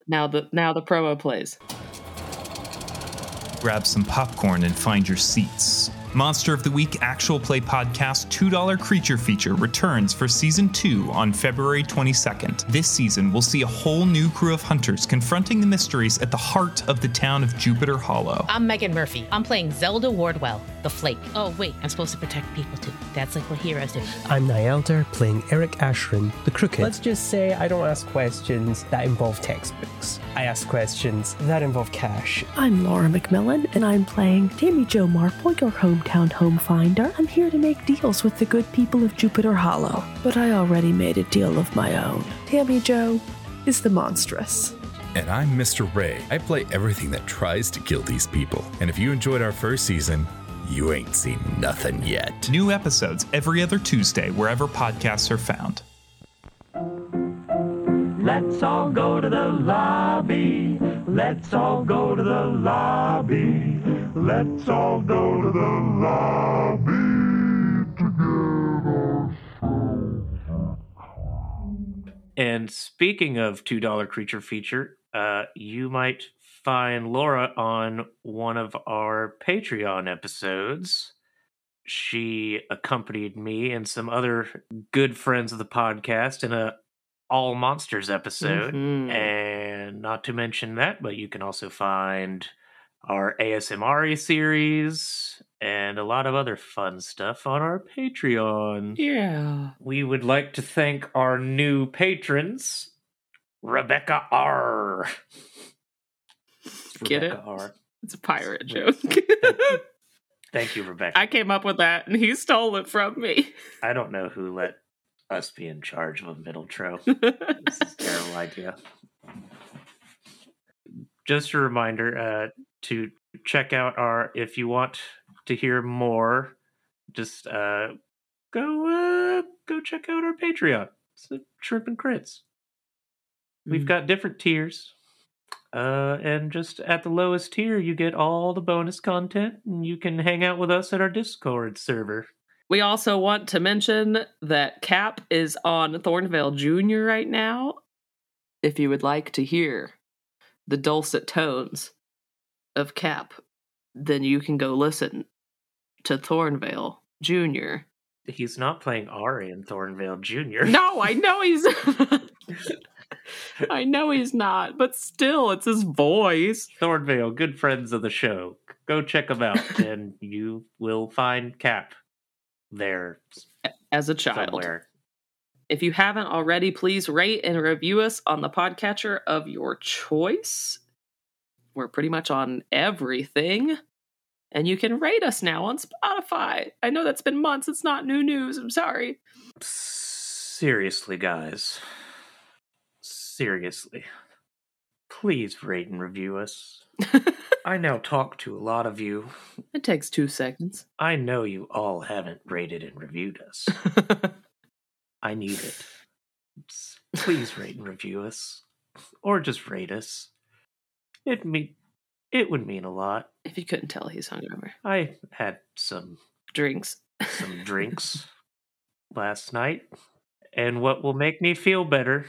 Now the now the promo plays. Grab some popcorn and find your seats. Monster of the Week Actual Play Podcast $2 Creature Feature returns for Season 2 on February 22nd. This season, we'll see a whole new crew of hunters confronting the mysteries at the heart of the town of Jupiter Hollow. I'm Megan Murphy. I'm playing Zelda Wardwell, the Flake. Oh, wait, I'm supposed to protect people too. That's like what heroes do. I'm Nielder playing Eric Ashrin, the Crooked. Let's just say I don't ask questions that involve textbooks. I ask questions that involve cash. I'm Laura McMillan, and I'm playing Tammy Jo Marple, your hometown home finder. I'm here to make deals with the good people of Jupiter Hollow, but I already made a deal of my own. Tammy Jo is the monstrous. And I'm Mr. Ray. I play everything that tries to kill these people. And if you enjoyed our first season, you ain't seen nothing yet. New episodes every other Tuesday, wherever podcasts are found. Let's all go to the lobby. Let's all go to the lobby. Let's all go to the lobby to get our And speaking of two dollar creature feature, uh, you might find Laura on one of our Patreon episodes. She accompanied me and some other good friends of the podcast in a all monsters episode, Mhm. and not to mention that, but you can also find our ASMR series and a lot of other fun stuff on our Patreon. Yeah. We would like to thank our new patrons, Rebecca R. (laughs) Get it? R. It's a pirate joke. (laughs) Thank you, Rebecca. I came up with that and he stole it from me. (laughs) I don't know who let us be in charge of a middle tro. this is a terrible idea. Just a reminder uh, to check out our. If you want to hear more, just uh, go uh, go check out our Patreon. It's a Shrimp and Crits. We've got different tiers. Uh, and just at the lowest tier, you get all the bonus content, and you can hang out with us at our Discord server. We also want to mention that Cap is on Thornvale Jr. right now. If you would like to hear the dulcet tones of Cap, then you can go listen to Thornvale Jr. He's not playing Ari in Thornvale Jr. No, I know he's. (laughs) (laughs) I know he's not, but still, it's his voice. Thornvale, good friends of the show. Go check them out, (laughs) and you will find Cap there As a child. somewhere. If you haven't already, please rate and review us on the podcatcher of your choice. We're pretty much on everything. And you can rate us now on Spotify. I know that's been months. It's not new news. I'm sorry. Seriously, guys. Seriously. Please rate and review us. (laughs) I now talk to a lot of you. It takes two seconds. I know you all haven't rated and reviewed us. (laughs) I need it. Please rate and review us. Or just rate us. It me it would mean a lot. If you couldn't tell, he's hungover. I had some Drinks. some (laughs) drinks last night. And what will make me feel better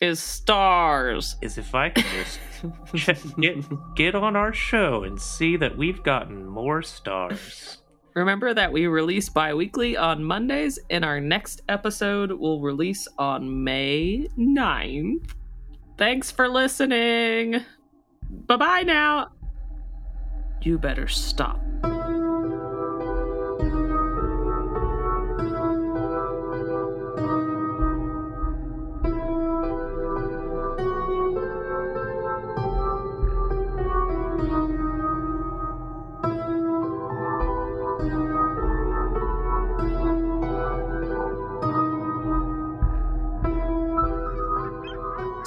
Is stars. is if I can just (laughs) get get on our show and see that we've gotten more stars. Remember that we release bi weekly on Mondays, and our next episode will release on May 9th. Thanks for listening. Bye bye now. You better stop.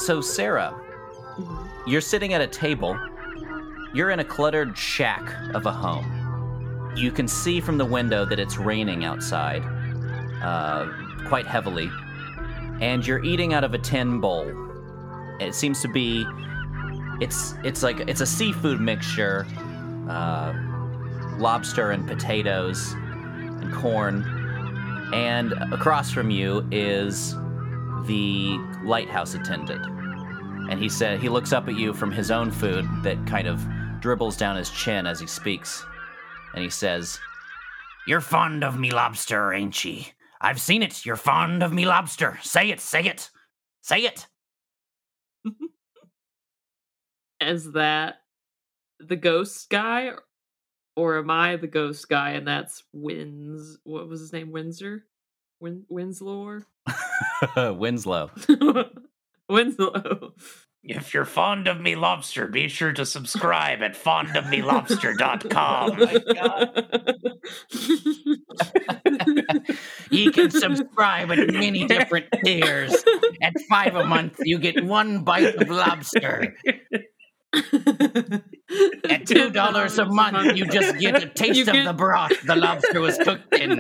So, Sarah, you're sitting at a table. You're in a cluttered shack of a home. You can see from the window that it's raining outside, uh, quite heavily, and you're eating out of a tin bowl. It seems to be, it's it's like it's a seafood mixture, uh, lobster and potatoes and corn, and across from you is the lighthouse attendant. And he said he looks up at you from his own food that kind of dribbles down his chin as he speaks. And he says, You're fond of me lobster, ain't ye? I've seen it. You're fond of me lobster. Say it, say it, say it." it. (laughs) Is that the ghost guy? Or am I the ghost guy and that's Wins. What was his name? Windsor? Win- Winslow? (laughs) Winslow. (laughs) Winslow. If you're fond of me lobster, be sure to subscribe at fondofmelobster.com. (laughs) Oh you can subscribe at many different tiers. At five a month, you get one bite of lobster. At two dollars a month, you just get a taste You of the broth the lobster was cooked in.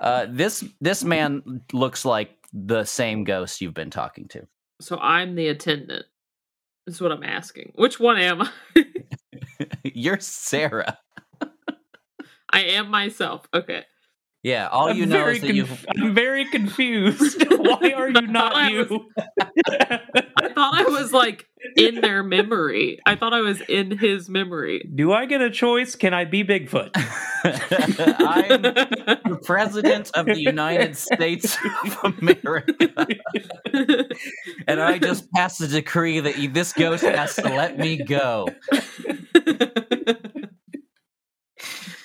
Uh, this this man looks like the same ghost you've been talking to. so I'm the attendant. Is what I'm asking. Which one am I? (laughs) You're Sarah. (laughs) I am myself. Okay. Yeah, all I'm you know is that you. conf- I'm very confused. (laughs) Why are you not you? I thought I was like in (laughs) their memory. I thought I was in his memory. Do I get a choice? Can I be Bigfoot? (laughs) I'm the president of the United States of America, and I just passed a decree that you, this ghost has to let me go.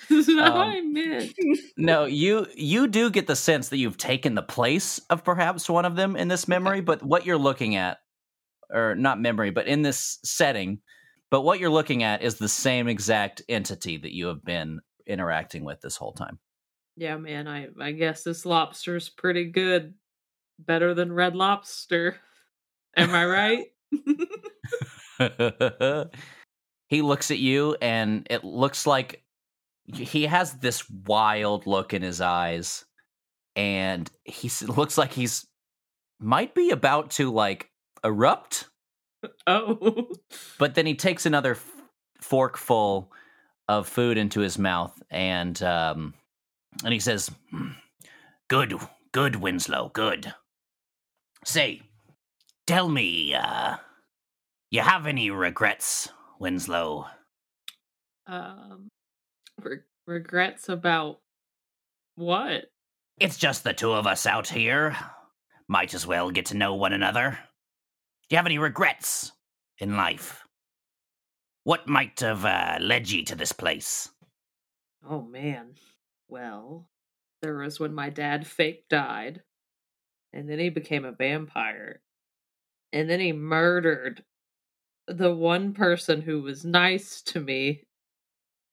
This is not what Um, I meant. No, you you do get the sense that you've taken the place of perhaps one of them in this memory, but what you're looking at, or not memory, but in this setting, but what you're looking at is the same exact entity that you have been interacting with this whole time. Yeah, man, I I guess this lobster's pretty good. Better than red lobster. Am I right? (laughs) (laughs) he looks at you and it looks like he has this wild look in his eyes and he looks like he's might be about to like erupt. Oh. (laughs) But then he takes another f- forkful of food into his mouth and um and he says, "Hmm. Good, good, Winslow, good. Say, tell me, uh, you have any regrets, Winslow? Um, re- regrets about what? It's just the two of us out here. Might as well get to know one another. Do you have any regrets in life? What might have uh, led you to this place? Oh man. Well, there was when my dad fake died, and then he became a vampire, and then he murdered the one person who was nice to me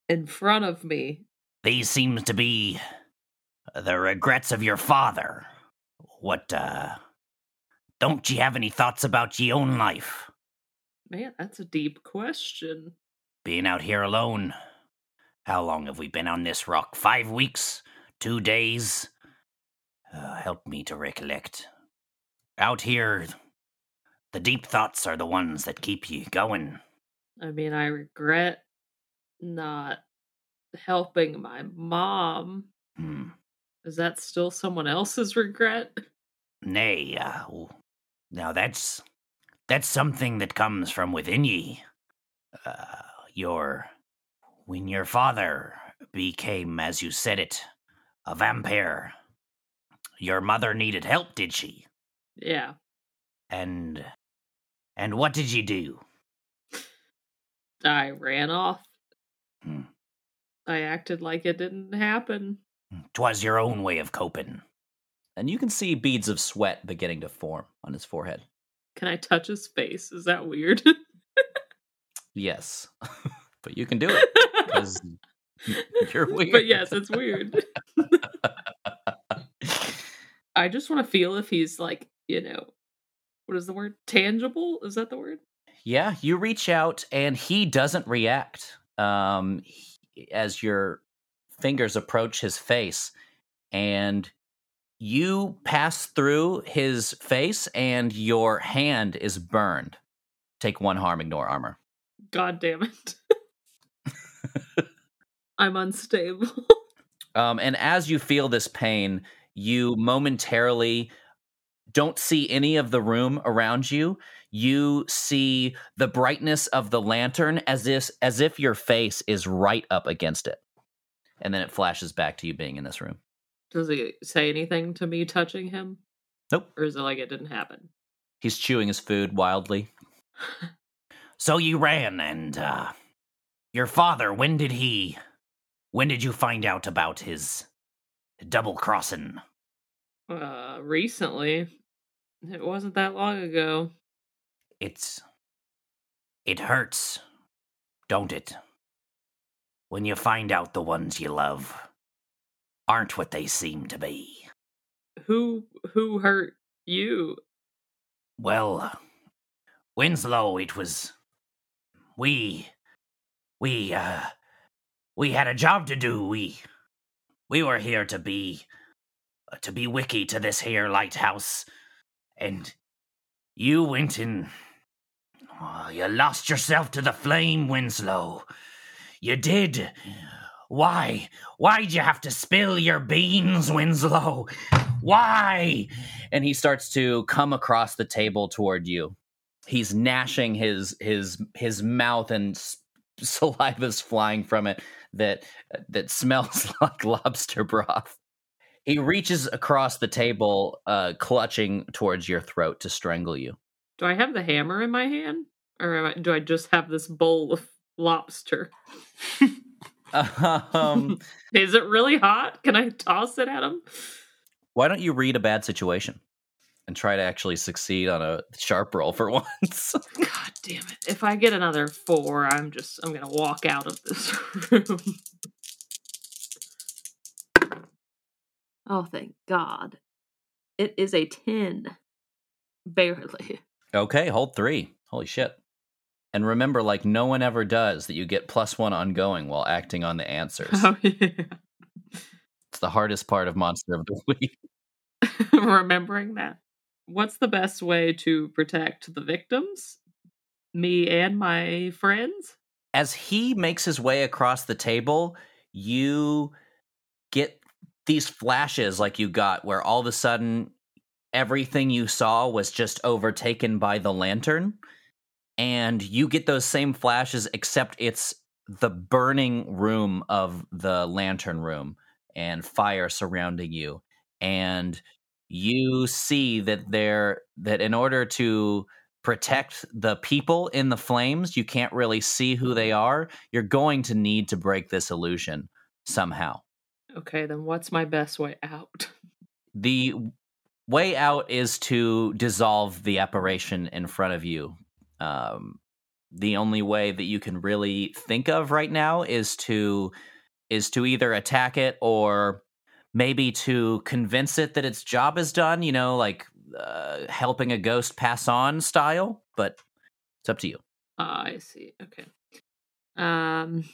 in front of me. These seem to be the regrets of your father. What, uh, don't ye have any thoughts about ye own life? Man, that's a deep question. Being out here alone. How long have we been on this rock? Five weeks? Two days? Uh, help me to recollect. Out here, the deep thoughts are the ones that keep you going. I mean, I regret not helping my mom. Hmm. Is that still someone else's regret? Nay, uh, now that's that's something that comes from within ye. Uh, your when your father became, as you said it, a vampire. Your mother needed help, did she? Yeah. And and what did you do? I ran off. Hmm. I acted like it didn't happen. Twas your own way of coping. And you can see beads of sweat beginning to form on his forehead. Can I touch his face? Is that weird? Yes. (laughs) but you can do it (laughs) because you're weird. but yes, it's weird. (laughs) I just want to feel if he's like, you know, what is the word? Tangible? Is that the word? Yeah, you reach out and he doesn't react. Um, he- as your fingers approach his face, and you pass through his face, and your hand is burned. Take one harm, ignore armor. God damn it. (laughs) I'm unstable. Um, and as you feel this pain, you momentarily don't see any of the room around you. You see the brightness of the lantern as if as if your face is right up against it. And then it flashes back to you being in this room. Does he say anything to me touching him? Nope. Or is it like it didn't happen? He's chewing his food wildly. (laughs) So you ran, and uh, your father. When did he? When did you find out about his double crossing? Uh, recently. It wasn't that long ago. It's. It hurts, don't it? When you find out the ones you love aren't what they seem to be. Who who hurt you? Well, Winslow, it was. We. We, uh. We had a job to do. We. We were here to be. uh, To be wickie to this here lighthouse. And. You went in oh, you lost yourself to the flame, Winslow. You did. Why? Why'd you have to spill your beans, Winslow? Why? And he starts to come across the table toward you. He's gnashing his his his mouth and saliva's flying from it that that smells (laughs) like lobster broth. He reaches across the table, uh, clutching towards your throat to strangle you. Do I have the hammer in my hand? Or I, do I just have this bowl of lobster? (laughs) Um, (laughs) Is it really hot? Can I toss it at him? why don't you read a bad situation and try to actually succeed on a sharp roll for (laughs) once? God damn it. If I get another four, I'm just I'm gonna walk out of this room. (laughs) oh thank God. It is a ten. Barely. Okay, hold three. Holy shit. And remember, like no one ever does, that you get plus one ongoing while acting on the answers. (laughs) Oh yeah. It's the hardest part of Monster of the (laughs) Week. (laughs) Remembering that. what's the best way to protect the victims? Me and my friends? As he makes his way across the table, you get these flashes like you got where all of a sudden everything you saw was just overtaken by the lantern and you get those same flashes except it's the burning room of the lantern room and fire surrounding you and you see that there that in order to protect the people in the flames you can't really see who they are you're going to need to break this illusion somehow Okay, then what's my best way out? the way out is to dissolve the apparition in front of you. Um, the only way that you can really think of right now is to is to either attack it or maybe to convince it that its job is done. You know, like uh, helping a ghost pass on style. But it's up to you. Ah, I see. Okay. Um,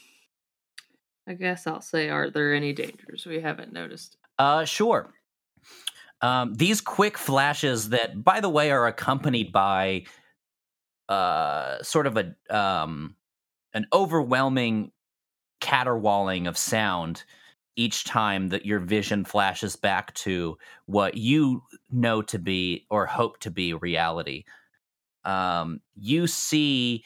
I guess I'll say, are there any dangers we haven't noticed? Uh, sure. Um, these quick flashes that, by the way, are accompanied by uh, sort of a um, an overwhelming caterwauling of sound each time that your vision flashes back to what you know to be or hope to be reality. Um, you see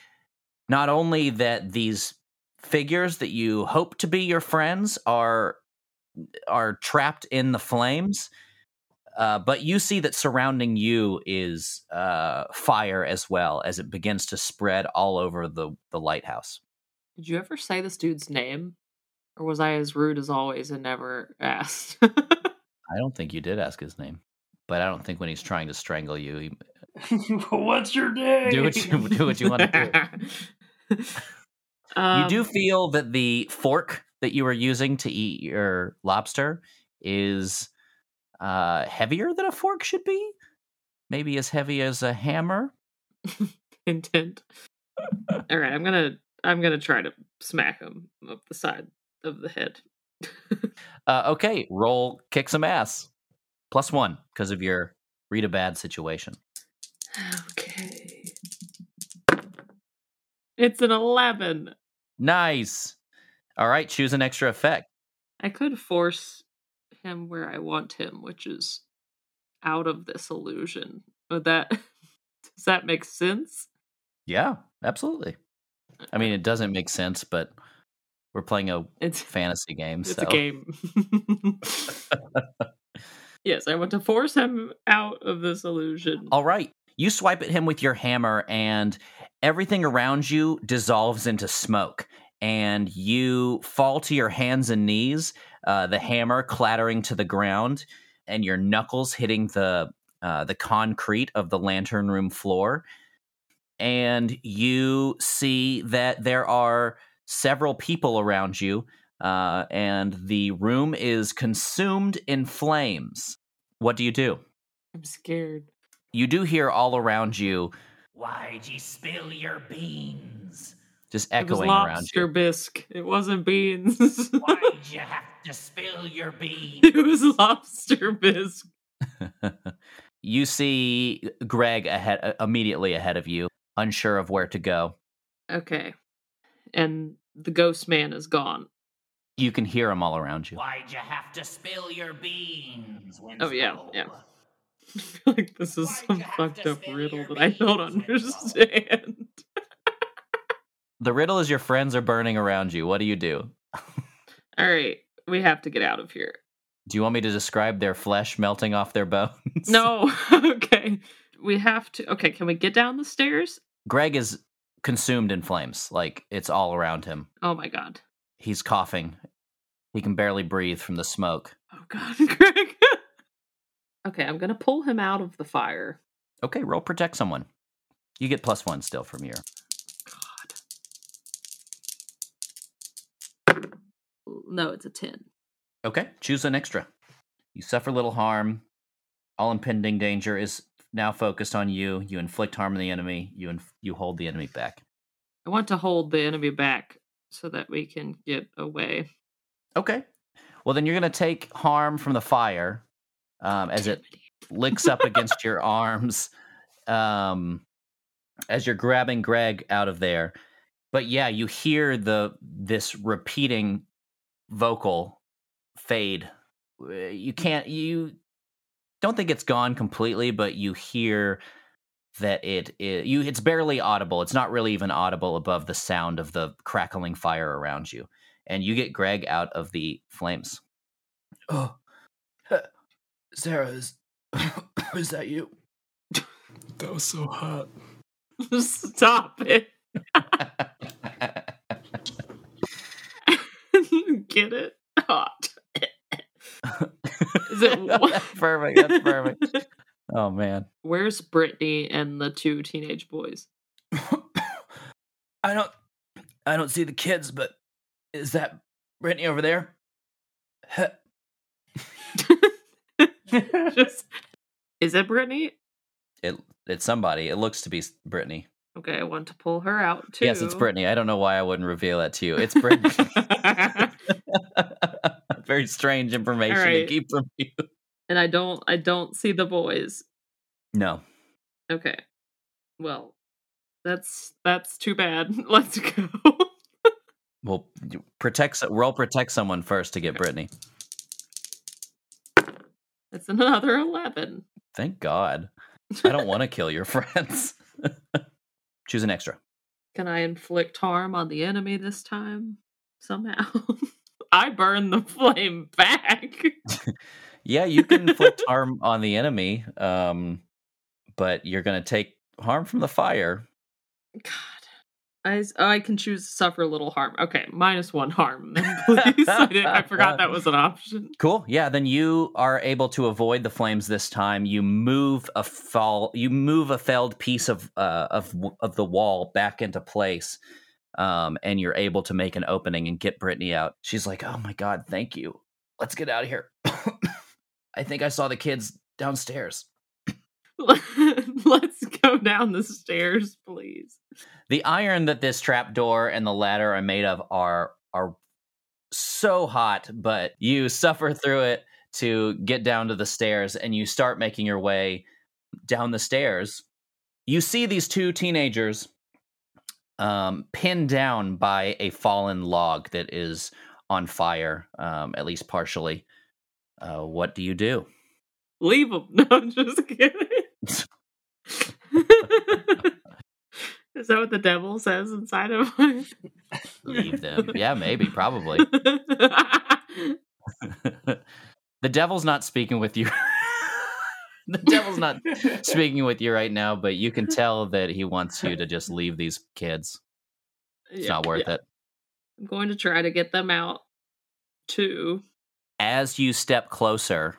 not only that these figures that you hope to be your friends are are trapped in the flames uh, but you see that surrounding you is uh, fire as well as it begins to spread all over the, the lighthouse. Did you ever say this dude's name? Or was I as rude as always and never asked? (laughs) I don't think you did ask his name, but I don't think when he's trying to strangle you, he, (laughs) What's your name? do what you do what you want to do. you Um, do feel that the fork that you were using to eat your lobster is uh, heavier than a fork should be. Maybe as heavy as a hammer. (laughs) intent. All right, I'm gonna I'm gonna try to smack him up the side of the head. (laughs) Uh, okay, roll kick some ass. Plus one because of your read a bad situation. Okay. It's an eleven. Nice. All right, choose an extra effect. I could force him where I want him, which is out of this illusion. Would that (laughs) does that make sense? Yeah, absolutely. I mean, uh, it doesn't make sense, but we're playing a It's (laughs) fantasy game. it's so. a game. (laughs) yes, I want to force him out of this illusion. All right. You swipe at him with your hammer, and everything around you dissolves into smoke. And you fall to your hands and knees, uh, the hammer clattering to the ground, and your knuckles hitting the uh, the concrete of the lantern room floor. And you see that there are several people around you, uh, and the room is consumed in flames. What do you do? I'm scared. You do hear all around you Why'd you spill your beans? Just echoing It was echoing around lobster you. bisque. It wasn't beans. Why'd (laughs) you have to spill your beans? it was lobster bisque. (laughs) you see Greg ahead uh, immediately ahead of you, unsure of where to go. Okay. And the ghost man is gone. You can hear him all around you. Why'd you have to spill your beans? Oh yeah, yeah. (laughs) I feel like this is some fucked up riddle that I don't understand. The riddle is your friends are burning around you. What do you do? All right, we have to get out of here. Do you want me to describe their flesh melting off their (laughs) bones? No, (laughs) okay. We have to. Okay, can we get down the stairs? Greg is consumed in flames. Like it's all around him. Oh my god. He's coughing. He can barely breathe from the smoke. Oh god, (laughs) Greg. okay, I'm gonna pull him out of the fire. Okay, roll protect someone. You get plus one still from your. No, it's a 10. Okay, choose an extra. You suffer little harm. All impending danger is now focused on you. You inflict harm on the enemy. You inf- you hold the enemy back. I want to hold the enemy back so that we can get away. Okay. Well, then you're going to take harm from the fire um, as it licks up (laughs) against your arms um, as you're grabbing Greg out of there. But yeah, you hear the this repeating vocal fade. Uh, You can't you don't think it's gone completely, but you hear that it, it you it's barely audible. It's not really even audible above the sound of the crackling fire around you. And you get Greg out of the flames. Oh, Sarah, is, (coughs) is that you? That was so hot. (laughs) Stop it. (laughs) Get it? Hot. Is it (laughs) (laughs) perfect? That's perfect. Oh man. Where's Brittany and the two teenage boys? (coughs) I don't, I don't see the kids, but is that Brittany over there? (laughs) Just, is it Brittany? It it's somebody. It looks to be Brittany. Okay, I want to pull her out too. Yes, it's Brittany. I don't know why I wouldn't reveal that to you. It's Brittany. (laughs) Very strange information to keep from you. (laughs) And I don't I don't see the boys. No. Okay. Well, that's that's too bad. (laughs) Let's go. Well, protect. Roll protect someone first to get Brittany. That's another 11. Thank God. I don't want to kill your friends. Choose an extra. Can I inflict harm on the enemy this time? Somehow. I burn the (laughs) flame back. (laughs) Yeah, you can inflict (laughs) harm on the enemy, um, but you're going to take harm from the fire. I, s- oh, I can choose to suffer a little harm. Okay, minus one harm, please. I, I forgot that was an option. Cool. Yeah, then you are able to avoid the flames this time. You move a fall. You move a felled piece of uh, of of the wall back into place, um, and you're able to make an opening and get Brittany out. She's like, "Oh my god, thank you. Let's get out of here." (coughs) I think I saw the kids downstairs. (laughs) Let's go down the stairs, please. The iron that this trapdoor and the ladder are made of are are so hot, but you suffer through it to get down to the stairs and you start making your way down the stairs. You see these two teenagers um, pinned down by a fallen log that is on fire, um, at least partially. Uh, what do you do? Leave them. (laughs) No, I'm just kidding. (laughs) Is that what the devil says inside of my (laughs) Leave them. yeah, maybe, probably. the devil's not speaking with you. (laughs) the devil's not speaking with you right now, but you can (laughs) tell that he wants you to just leave these kids. It's Yeah, not worth yeah. it. I'm going to try to get them out too. As you step closer,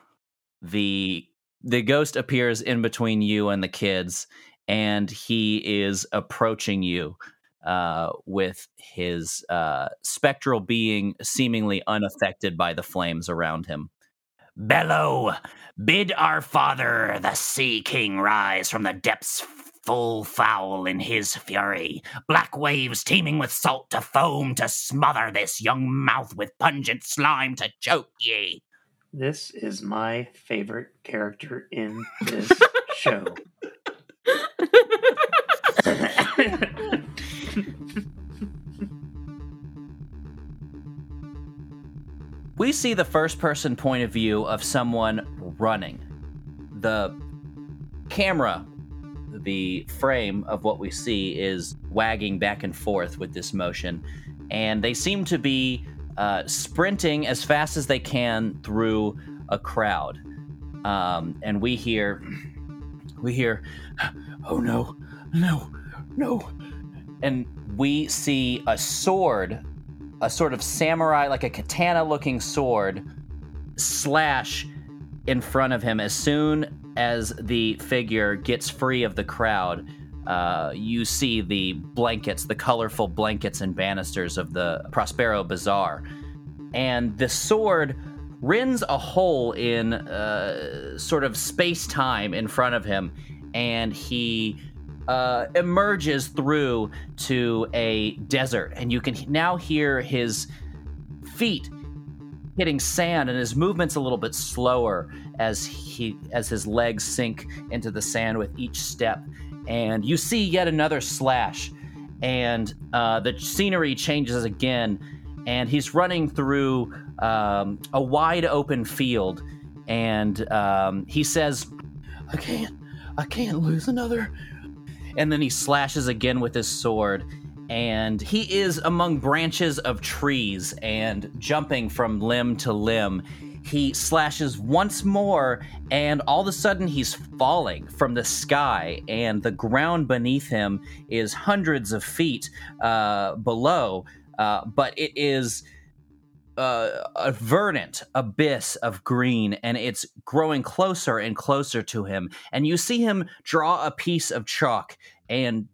the the ghost appears in between you and the kids, and he is approaching you uh, with his uh, spectral being seemingly unaffected by the flames around him. Bellow, bid our father, the Sea King, rise from the depths full foul in his fury. Black waves teeming with salt to foam to smother this young mouth with pungent slime to choke ye. This is my favorite character in this (laughs) show. (laughs) We see the first person point of view of someone running. The camera, the frame of what we see, is wagging back and forth with this motion, and they seem to be uh, sprinting as fast as they can through a crowd. Um, and we hear, we hear, oh no, no, no. And we see a sword a sort of samurai, like a katana looking sword, slash in front of him as soon as the figure gets free of the crowd. Uh, you see the blankets, the colorful blankets and banisters of the Prospero Bazaar. And the sword rends a hole in uh, sort of space time in front of him, and he uh, emerges through to a desert, and you can now hear his feet hitting sand and his movement's a little bit slower as he as his legs sink into the sand with each step. And you see yet another slash and uh, the scenery changes again and he's running through um, a wide open field and um, he says i can't i can't lose another and then he slashes again with his sword and he is among branches of trees and jumping from limb to limb. He slashes once more, and all of a sudden he's falling from the sky, and the ground beneath him is hundreds of feet uh, below. Uh, but it is uh, a verdant abyss of green, and it's growing closer and closer to him. And you see him draw a piece of chalk and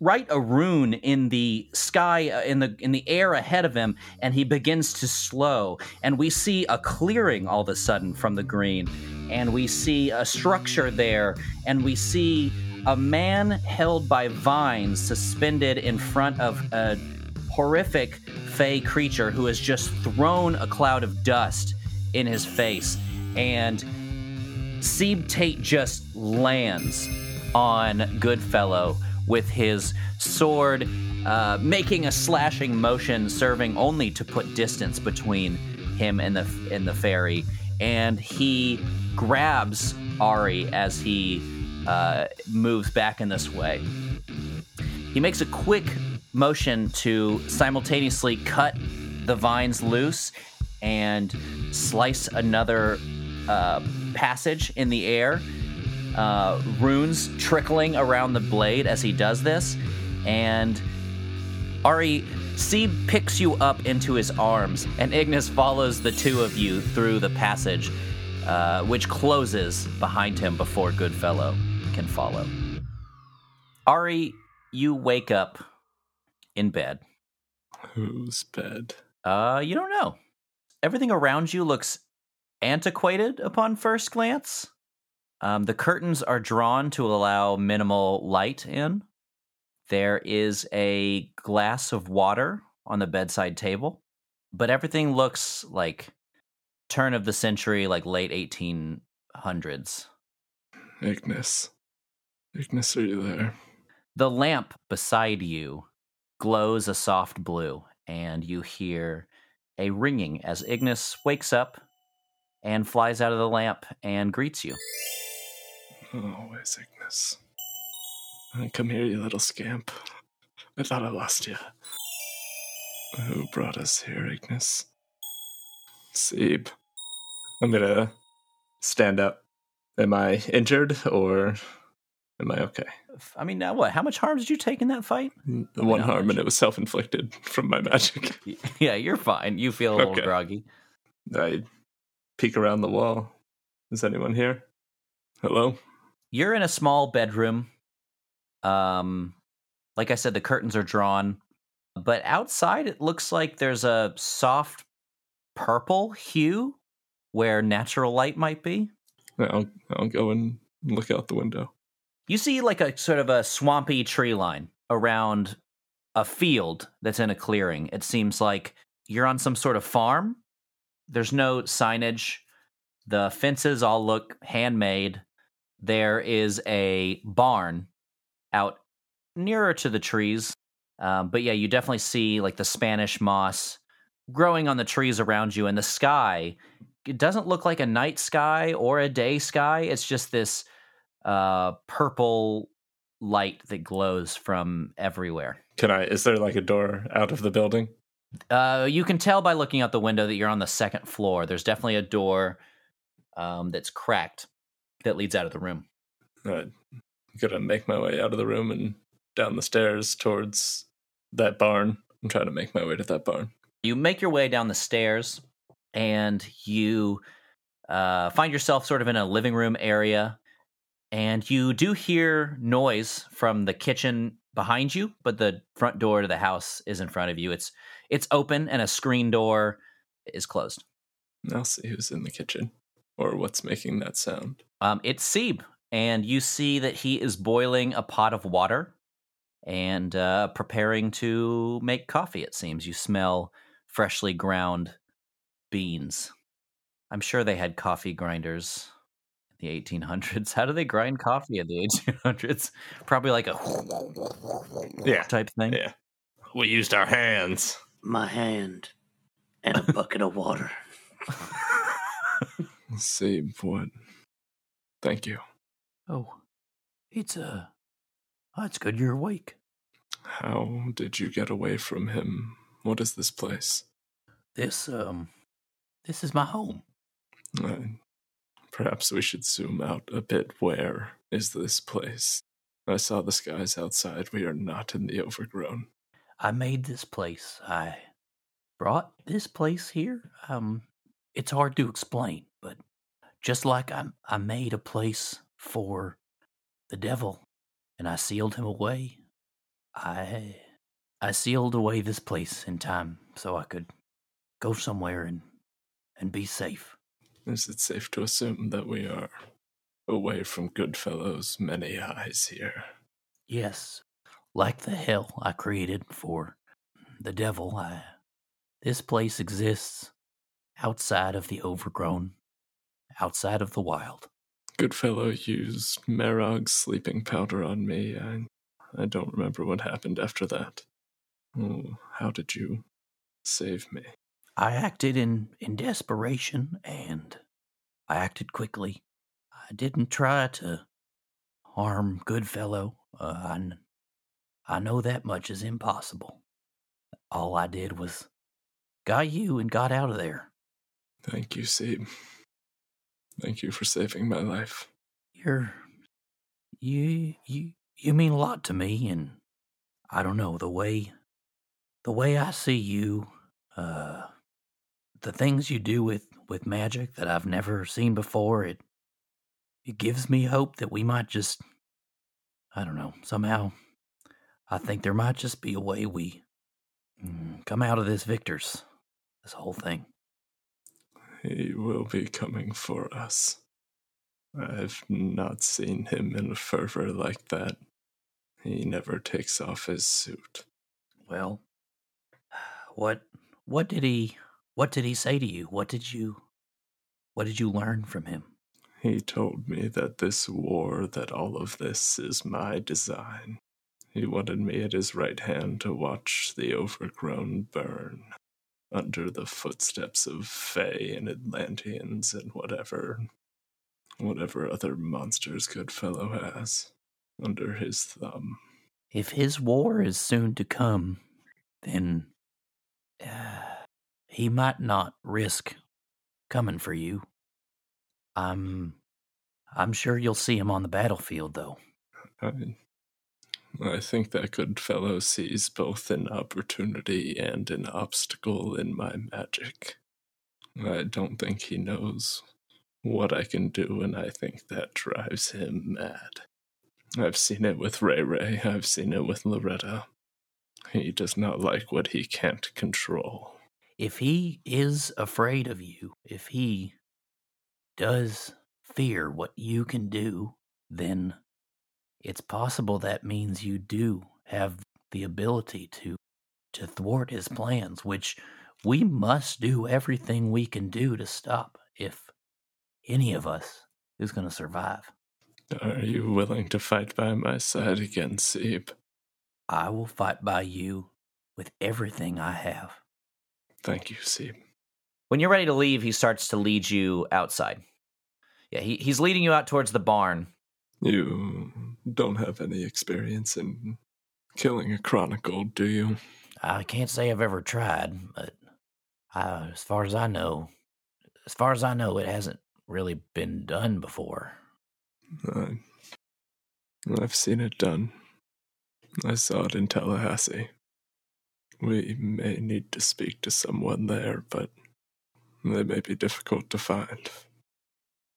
write a rune in the sky uh, in the in the air ahead of him and he begins to slow and we see a clearing all of a sudden from the green and we see a structure there and we see a man held by vines suspended in front of a horrific fey creature who has just thrown a cloud of dust in his face and Seb Tate just lands on Goodfellow with his sword, uh, making a slashing motion, serving only to put distance between him and the and the fairy. And he grabs Ari as he uh, moves back in this way. He makes a quick motion to simultaneously cut the vines loose and slice another uh, passage in the air uh, runes trickling around the blade as he does this. And Ari, Seb picks you up into his arms, and Ignis follows the two of you through the passage, uh, which closes behind him before Goodfellow can follow. Ari, you wake up in bed. Whose bed? Uh, you don't know. Everything around you looks antiquated upon first glance. Um, the curtains are drawn to allow minimal light in. There is a glass of water on the bedside table, but everything looks like turn of the century, like late 1800s. Ignis. Ignis, are you there? The lamp beside you glows a soft blue, and you hear a ringing as Ignis wakes up and flies out of the lamp and greets you. (laughs) Always Ignis. Uh, Come here, you little scamp. I thought I lost you. Who brought us here, Ignis? Seb. I'm gonna stand up. Am I injured or am I okay? I mean, now what? How much harm did you take in that fight? The one harm, and it was self inflicted (laughs) from my magic. (laughs) Yeah, you're fine. You feel a little Okay. groggy. I peek around the wall. Is anyone here? Hello? You're in a small bedroom. Um, like I said, the curtains are drawn, but outside it looks like there's a soft purple hue where natural light might be. I'll, I'll go and look out the window. You see like a sort of a swampy tree line around a field that's in a clearing. It seems like you're on some sort of farm. There's no signage. The fences all look handmade. There is a barn out nearer to the trees. Um, but yeah, you definitely see like the Spanish moss growing on the trees around you, and the sky. It doesn't look like a night sky or a day sky. It's just this uh, purple light that glows from everywhere. Can I? Is there like a door out of the building? Uh, you can tell by looking out the window that you're on the second floor. There's definitely a door um, that's cracked that leads out of the room. I'm gonna make my way out of the room and down the stairs towards that barn. I'm trying to make my way to that barn. You make your way down the stairs and you uh, find yourself sort of in a living room area. And you do hear noise from the kitchen behind you, but the front door to the house is in front of you. It's it's open and a screen door is closed. I'll see who's in the kitchen or what's making that sound. Um, it's Seb, and you see that he is boiling a pot of water and uh, preparing to make coffee. It seems you smell freshly ground beans. I'm sure they had coffee grinders in the 1800s. (laughs) How do they grind coffee in the 1800s? (laughs) Probably like a Yeah. type thing. Yeah. We used our hands. My hand and a (laughs) bucket of water. See what? Thank you. Oh, it's uh, oh, it's good you're awake. How did you get away from him? What is this place? This um, this is my home. Uh, perhaps we should zoom out a bit. Where is this place? I saw the skies outside. We are not in the overgrown. I made this place. I brought this place here. Um, it's hard to explain, but just like I, I made a place for the devil, and I sealed him away. I, I sealed away this place in time so I could go somewhere and and be safe. Is it safe to assume that we are away from Goodfellow's many eyes here? Yes, like the hell I created for the devil, I this place exists outside of the overgrown, outside of the wild. Goodfellow used Merog's sleeping powder on me. I, I don't remember what happened after that. Oh, how did you save me? I acted in in desperation and I acted quickly. I didn't try to harm Goodfellow. Uh, I, I know that much is impossible. All I did was got you and got out of there. Thank you, Sebe. Thank you for saving my life. You're you you you mean a lot to me and I don't know the way the way I see you uh the things you do with with magic that I've never seen before it it gives me hope that we might just I don't know somehow I think there might just be a way we mm, come out of this victors this whole thing He will be coming for us. I've not seen him in a fervor like that. He never takes off his suit. well (sighs) what what did he what did he say to you what did you what did you learn from him He told me that this war, that all of this is my design. He wanted me at his right hand to watch the overgrown burn under the footsteps of Fae and Atlanteans and whatever, whatever other monsters Goodfellow has under his thumb. If his war is soon to come, then uh, he might not risk coming for you. I'm I'm sure you'll see him on the battlefield though. I, I think that Goodfellow sees both an opportunity and an obstacle in my magic. I don't think he knows what I can do, and I think that drives him mad. I've seen it with Ray Ray, I've seen it with Loretta. He does not like what he can't control. If he is afraid of you, if he does fear what you can do, then it's possible that means you do have the ability to to thwart his plans, which we must do everything we can do to stop if any of us is going to survive. Are you willing to fight by my side again, Sebe? I will fight by you with everything I have. Thank you, Sebe. When you're ready to leave, he starts to lead you outside. Yeah, he, he's leading you out towards the barn. You don't have any experience in killing a chronicle, do you? I can't say I've ever tried, but uh, as far as I know, as far as I know, it hasn't really been done before. I, I've seen it done. I saw it in Tallahassee. We may need to speak to someone there, but they may be difficult to find.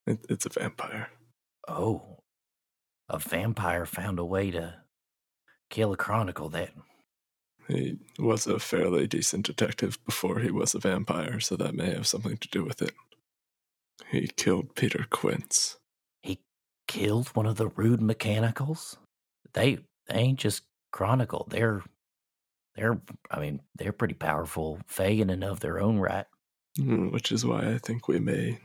It, it's a vampire. Oh, a vampire found a way to kill a chronicle. That He was a fairly decent detective before he was a vampire, so that may have something to do with it. He killed Peter Quince. he killed one of the rude mechanicals. They they ain't just chronicle. They're they're I mean they're pretty powerful, Fey in and of their own right. Mm, Which is why I think we may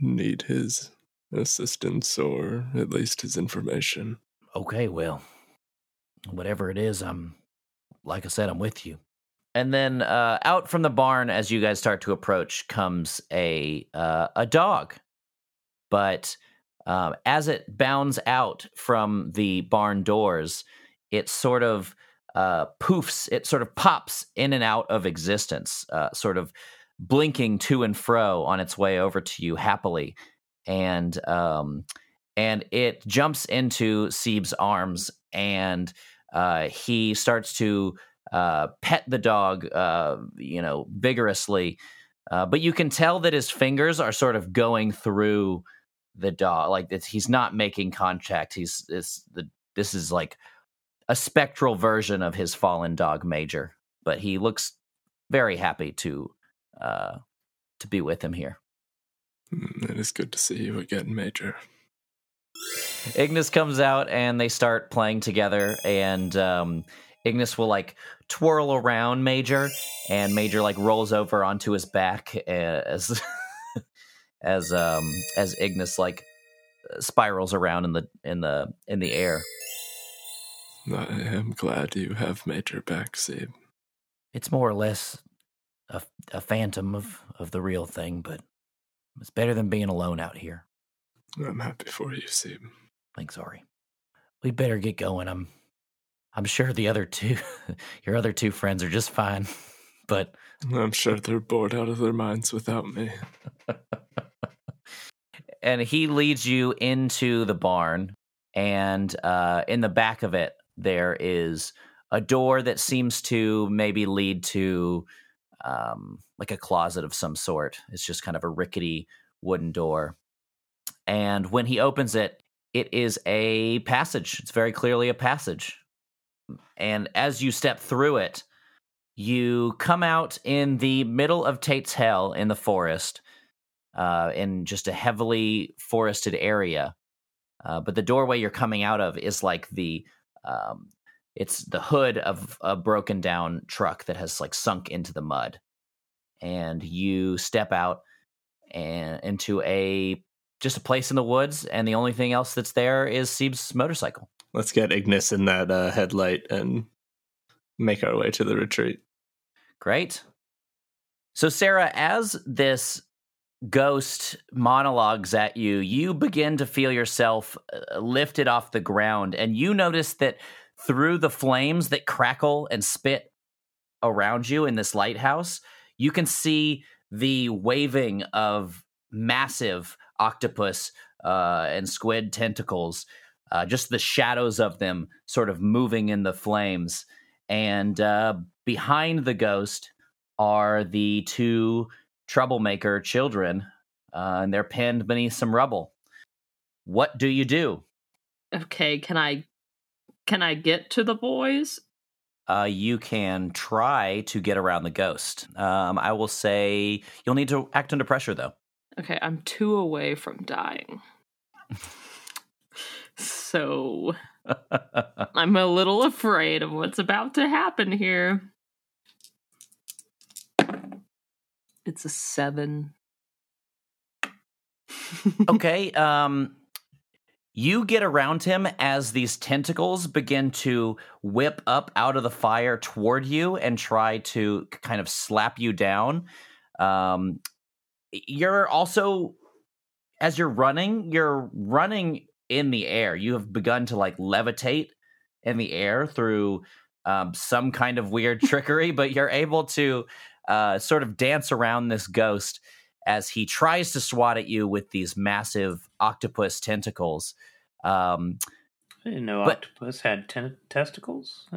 need his assistance or at least his information. Okay, well, whatever it is, I'm, like I said, I'm with you. And then uh, out from the barn, as you guys start to approach, comes a uh, a dog. But um, as it bounds out from the barn doors, it sort of uh, poofs. It sort of pops in and out of existence, uh, sort of blinking to and fro on its way over to you happily, and um, and it jumps into Sieb's arms, and uh, he starts to uh, pet the dog, uh, you know, vigorously. Uh, but you can tell that his fingers are sort of going through the dog, like he's not making contact. He's the this is like a spectral version of his fallen dog, Major. But he looks very happy to uh, to be with him here. It is good to see you again, Major. Ignis comes out and they start playing together and um Ignis will like twirl around Major and Major like rolls over onto his back as (laughs) as um as Ignis like spirals around in the in the in the air. I am glad you have made Major back, Sieb. It's more or less a, a phantom of, of the real thing, but it's better than being alone out here. I'm happy for you, Sieb. Thanks, Ari. We better get going. I'm I'm sure the other two (laughs) your other two friends are just fine. (laughs) But I'm sure they're bored out of their minds without me. (laughs) and he leads you into the barn and uh, in the back of it there is a door that seems to maybe lead to um, like a closet of some sort. It's just kind of a rickety wooden door. And when he opens it it is a passage. It's very clearly a passage. And as you step through it you come out in the middle of tate's hell in the forest uh, in just a heavily forested area. Uh, but the doorway you're coming out of is like the um, it's the hood of a broken down truck that has like sunk into the mud, and you step out and into a just a place in the woods, and the only thing else that's there is Sieb's motorcycle. Let's get Ignis in that uh, headlight and make our way to the retreat. Great. So, Sarah, as this ghost monologues at you, you begin to feel yourself uh, lifted off the ground, and you notice that through the flames that crackle and spit around you in this lighthouse, you can see the waving of massive octopus uh, and squid tentacles, uh, just the shadows of them sort of moving in the flames. And uh, behind the ghost are the two troublemaker children, uh, and they're pinned beneath some rubble. What do you do? Okay, can I can I get to the boys? Uh, you can try to get around the ghost. Um, I will say you'll need to act under pressure, though. Okay, I'm two away from dying. so (laughs) I'm a little afraid of what's about to happen here. It's a seven. (laughs) okay. Um, you get around him as these tentacles begin to whip up out of the fire toward you and try to kind of slap you down. Um, you're also, as you're running, you're running in the air. You have begun to like levitate in the air through um, some kind of weird trickery, but you're able to uh, sort of dance around this ghost as he tries to swat at you with these massive octopus tentacles. Um, I didn't know But- octopus had ten- testicles. (laughs)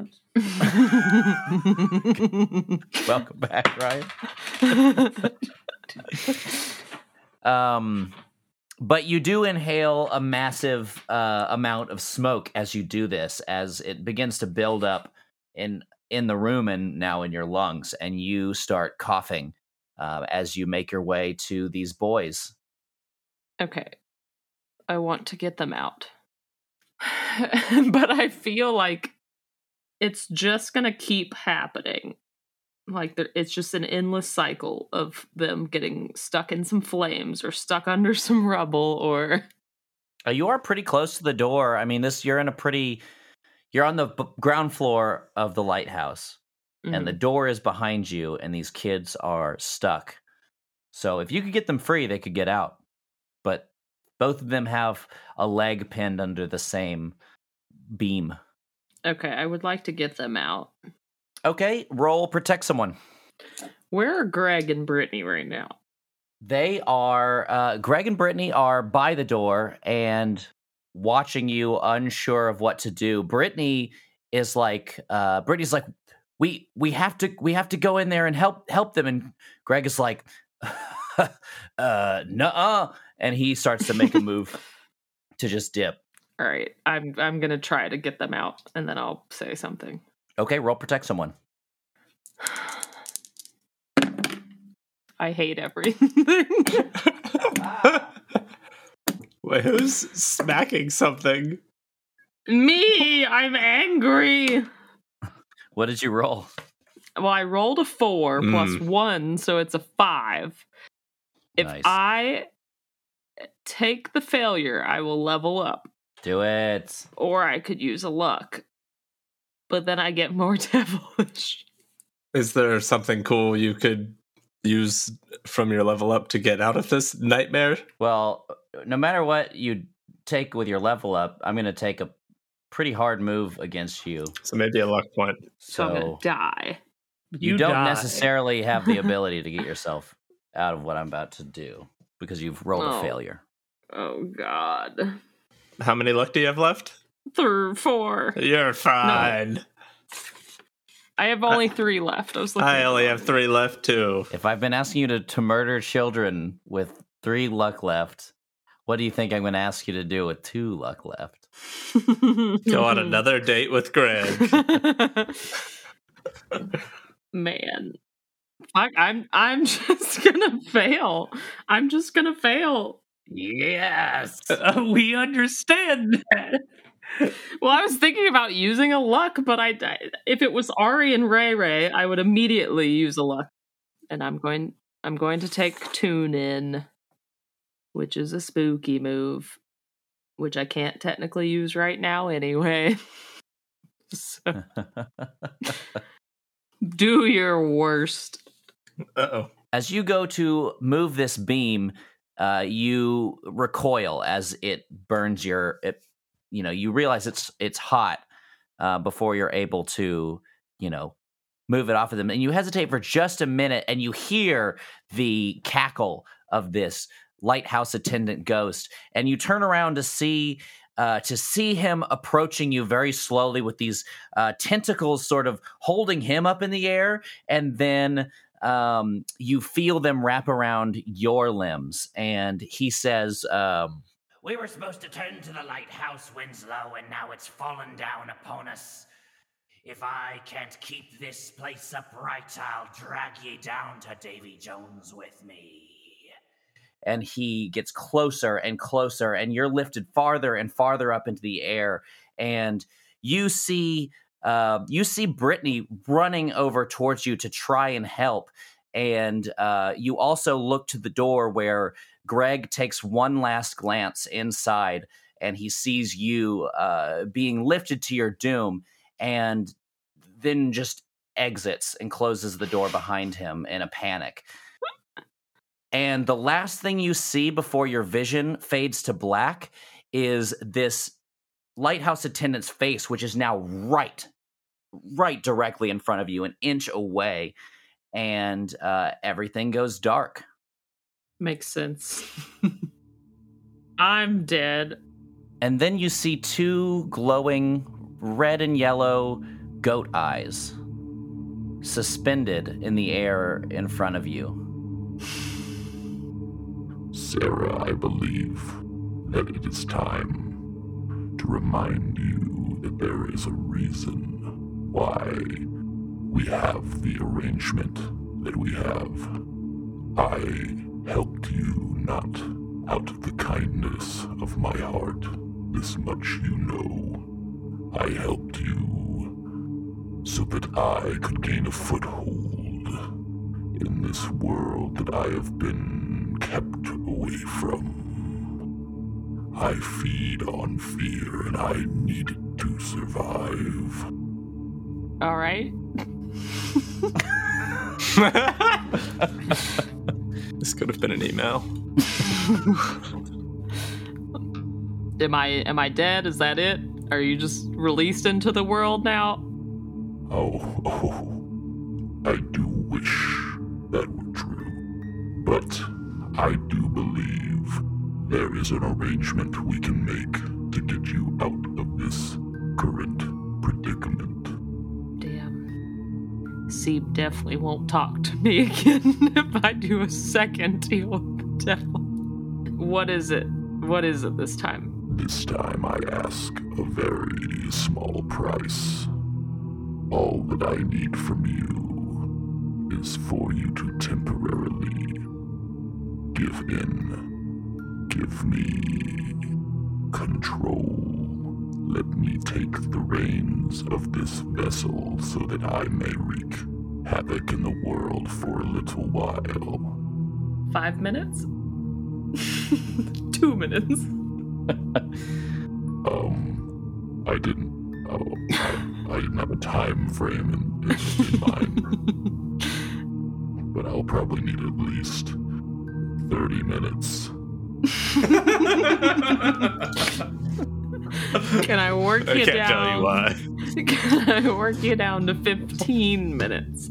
Welcome back, Ryan. um, but you do inhale a massive uh, amount of smoke as you do this, as it begins to build up in in the room and now in your lungs, and you start coughing uh, as you make your way to these boys. Okay. I want to get them out. (laughs) but I feel like it's just going to keep happening. Like there, it's just an endless cycle of them getting stuck in some flames or stuck (laughs) under some rubble or Uh, you are pretty close to the door. I mean, this you're in a pretty you're on the b- ground floor of the lighthouse and the door is behind you and these kids are stuck. So if you could get them free, they could get out. But both of them have a leg pinned under the same beam. Okay, I would like to get them out. Okay, roll protect someone. Where are Greg and Brittany right now? They are uh, Greg and Brittany are by the door and watching you, unsure of what to do. Brittany is like, uh, Brittany's like, we we have to we have to go in there and help help them. And Greg is like, (laughs) uh, nuh and he starts to make a move (laughs) to just dip. All right, I'm I'm gonna try to get them out, and then I'll say something. Okay, roll protect someone. (sighs) I hate everything. (laughs) Wait, (laughs) who's smacking something? Me, I'm angry. What did you roll? Well, I rolled a four Mm. one, so it's a five. If Nice. I take the failure, I will level up, Do it. or I could use a luck. But then I get more (laughs) devilish. Is there something cool you could use from your level up to get out of this nightmare? Well, no matter what you take with your level up, I'm going to take a pretty hard move against you. So maybe a luck point. So I'm gonna die. you, You don't die. necessarily have the (laughs) ability to get yourself out of what I'm about to do because you've rolled Oh. a failure. Oh God. How many luck do you have left? Third, four. You're fine. I have only three left. I was looking. I only have three left too. If I've been asking you to, to murder children with three luck left, what do you think I'm going to ask you to do with two luck left? Go on (laughs) another date with Greg. (laughs) Man. Fuck, I'm I'm (laughs) just gonna fail. I'm just gonna fail. Yes. Uh, we understand that. Well, I was thinking about using a luck, but I if it was Ari and Ray Ray, I would immediately use a luck. And I'm going I'm going to take tune in, which is a spooky move, which I can't technically use right now anyway. (laughs) so, (laughs) do your worst. Uh oh. As you go to move this beam, uh, you recoil as it burns your. It, you know, you realize it's it's hot uh, before you're able to, you know, move it off of them, and you hesitate for just a minute, and you hear the cackle of this lighthouse attendant ghost, and you turn around to see. Uh, to see him approaching you very slowly with these uh, tentacles sort of holding him up in the air, and then um, you feel them wrap around your limbs. And he says, um, We were supposed to turn to the lighthouse, Winslow, and now it's fallen down upon us. If I can't keep this place upright, I'll drag ye down to Davy Jones with me. And he gets closer and closer, and you're lifted farther and farther up into the air. And you see, uh, you see Brittany running over towards you to try and help. And uh, you also look to the door where Greg takes one last glance inside, and he sees you uh, being lifted to your doom, and then just exits and closes the door behind him in a panic. And the last thing you see before your vision fades to black is this lighthouse attendant's face, which is now right, right directly in front of you, an inch away. And uh, everything goes dark. Makes sense. (laughs) I'm dead. And then you see two glowing red and yellow goat eyes suspended in the air in front of you. Sarah, I believe that it is time to remind you that there is a reason why we have the arrangement that we have. I helped you not out of the kindness of my heart. This much you know. I helped you so that I could gain a foothold in this world that I have been kept away from. I feed on fear and I need it to survive. All right. (laughs) this could have been an email. (laughs) Am I am I dead? Is that it? Are you just released into the world now? Oh, oh, I do wish that were true. But I do believe there is an arrangement we can make to get you out of this current predicament. Damn. Seeb definitely won't talk to me (laughs) again if I do a second deal with the devil. What is it? What is it this time? This time I ask a very small price. All that I need from you is for you to temporarily give in. Give me control. Let me take the reins of this vessel so that I may wreak havoc in the world for a little while. Five minutes? (laughs) Two minutes. (laughs) um, I didn't. Oh, I, I didn't have a time frame in, in, in mind. (laughs) but I'll probably need at least thirty minutes. Can I work I you can't down? tell you why. (laughs) Can I work you down to 15 minutes?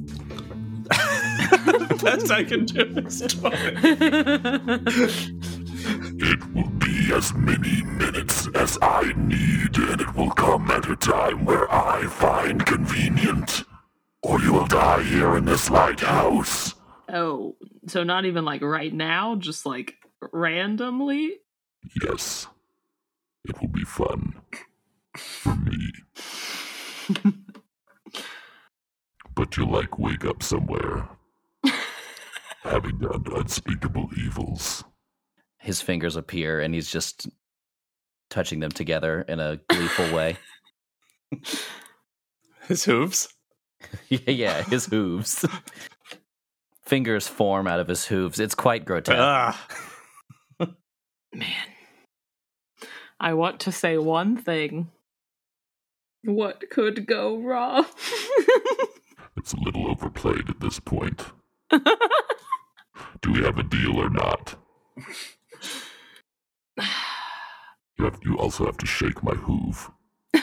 the (laughs) best I can do is It will be as many minutes as I need, and it will come at a time where I find convenient. Or you will die here in this lighthouse. Oh, so not even like right now, just like randomly? Yes. It will be fun. For me. (laughs) but you'll like wake up somewhere. having done unspeakable evils. His fingers appear and he's just touching them together in a gleeful way. (laughs) His hooves? (laughs) yeah, yeah, his hooves. Fingers form out of his hooves. It's quite grotesque. (laughs) Man. I want to say one thing. What could go wrong? (laughs) It's a little overplayed at this point. (laughs) Do we have a deal or not? (sighs) You, have, you also have to shake my hoof. I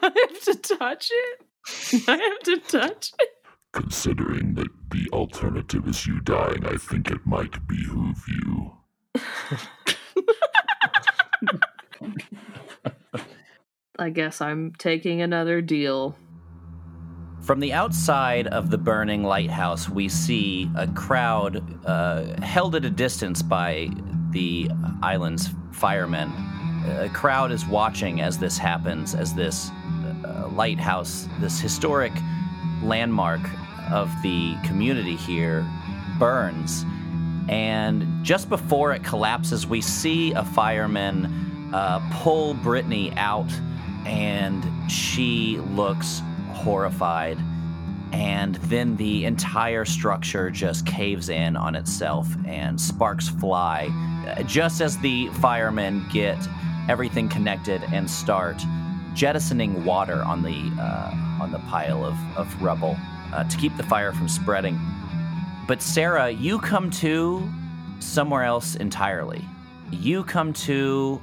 have to touch it? I have to touch it? Considering that the alternative is you dying, I think it might behoove you. (laughs) I guess I'm taking another deal. From the outside of the burning lighthouse, we see a crowd uh, held at a distance by the island's firemen. A crowd is watching as this happens, as this uh, lighthouse, this historic landmark of the community here, burns. And just before it collapses, we see a fireman uh, pull Brittany out, and she looks horrified. And then the entire structure just caves in on itself, and sparks fly. Just as the firemen get everything connected and start jettisoning water on the uh, on the pile of, of rubble uh, to keep the fire from spreading. But Sarah, you come to somewhere else entirely. You come to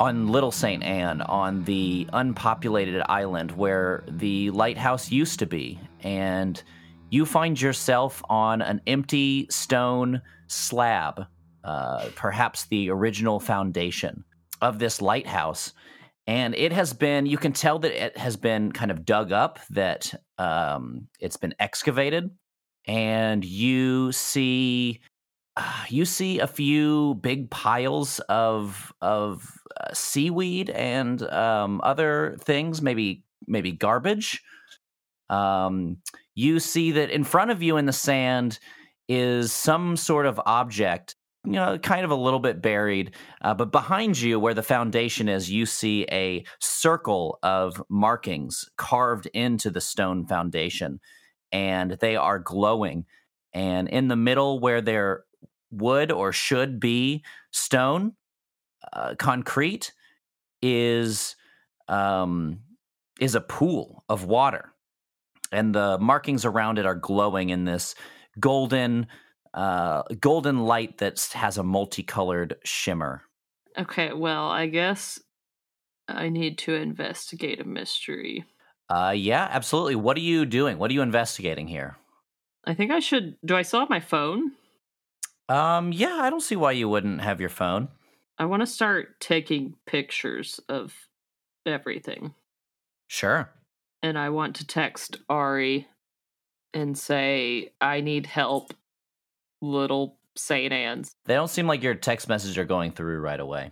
on Little St. Anne, on the unpopulated island where the lighthouse used to be, and you find yourself on an empty stone slab, uh, perhaps the original foundation of this lighthouse. And it has been, you can tell that it has been kind of dug up, that um, it's been excavated, and you see uh, you see a few big piles of of uh, seaweed and um, other things, maybe maybe garbage. Um, you see that in front of you in the sand is some sort of object, you know, kind of a little bit buried. Uh, but behind you, where the foundation is, you see a circle of markings carved into the stone foundation, and they are glowing. and in the middle where there would or should be stone, uh, concrete, is um, is a pool of water, and the markings around it are glowing in this golden uh, golden light that has a multicolored shimmer. Okay, well, I guess I need to investigate a mystery. Uh, yeah, absolutely. What are you doing? What are you investigating here? I think I should. Do I still have my phone? Um, yeah, I don't see why you wouldn't have your phone. I want to start taking pictures of everything. Sure. And I want to text Ari and say, I need help, little St. Anne's. They don't seem like your text messages are going through right away.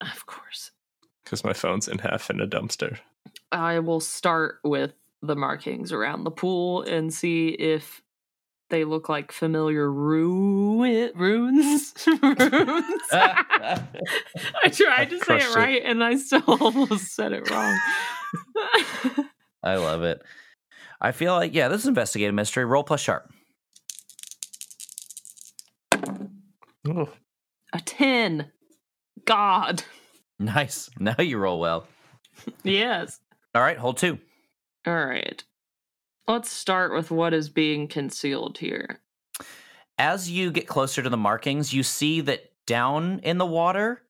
Of course. Because my phone's in half in a dumpster. I will start with the markings around the pool and see if they look like familiar ruin runes. (laughs) runes. I tried to say Crushed it it. right and I still (laughs) almost said it wrong. (laughs) I love it. I feel like, yeah, this is investigative mystery. Roll plus sharp. A 10. God. Nice. Now you roll well. (laughs) Yes. All right, hold two. All right. Let's start with what is being concealed here. As you get closer to the markings, you see that down in the water,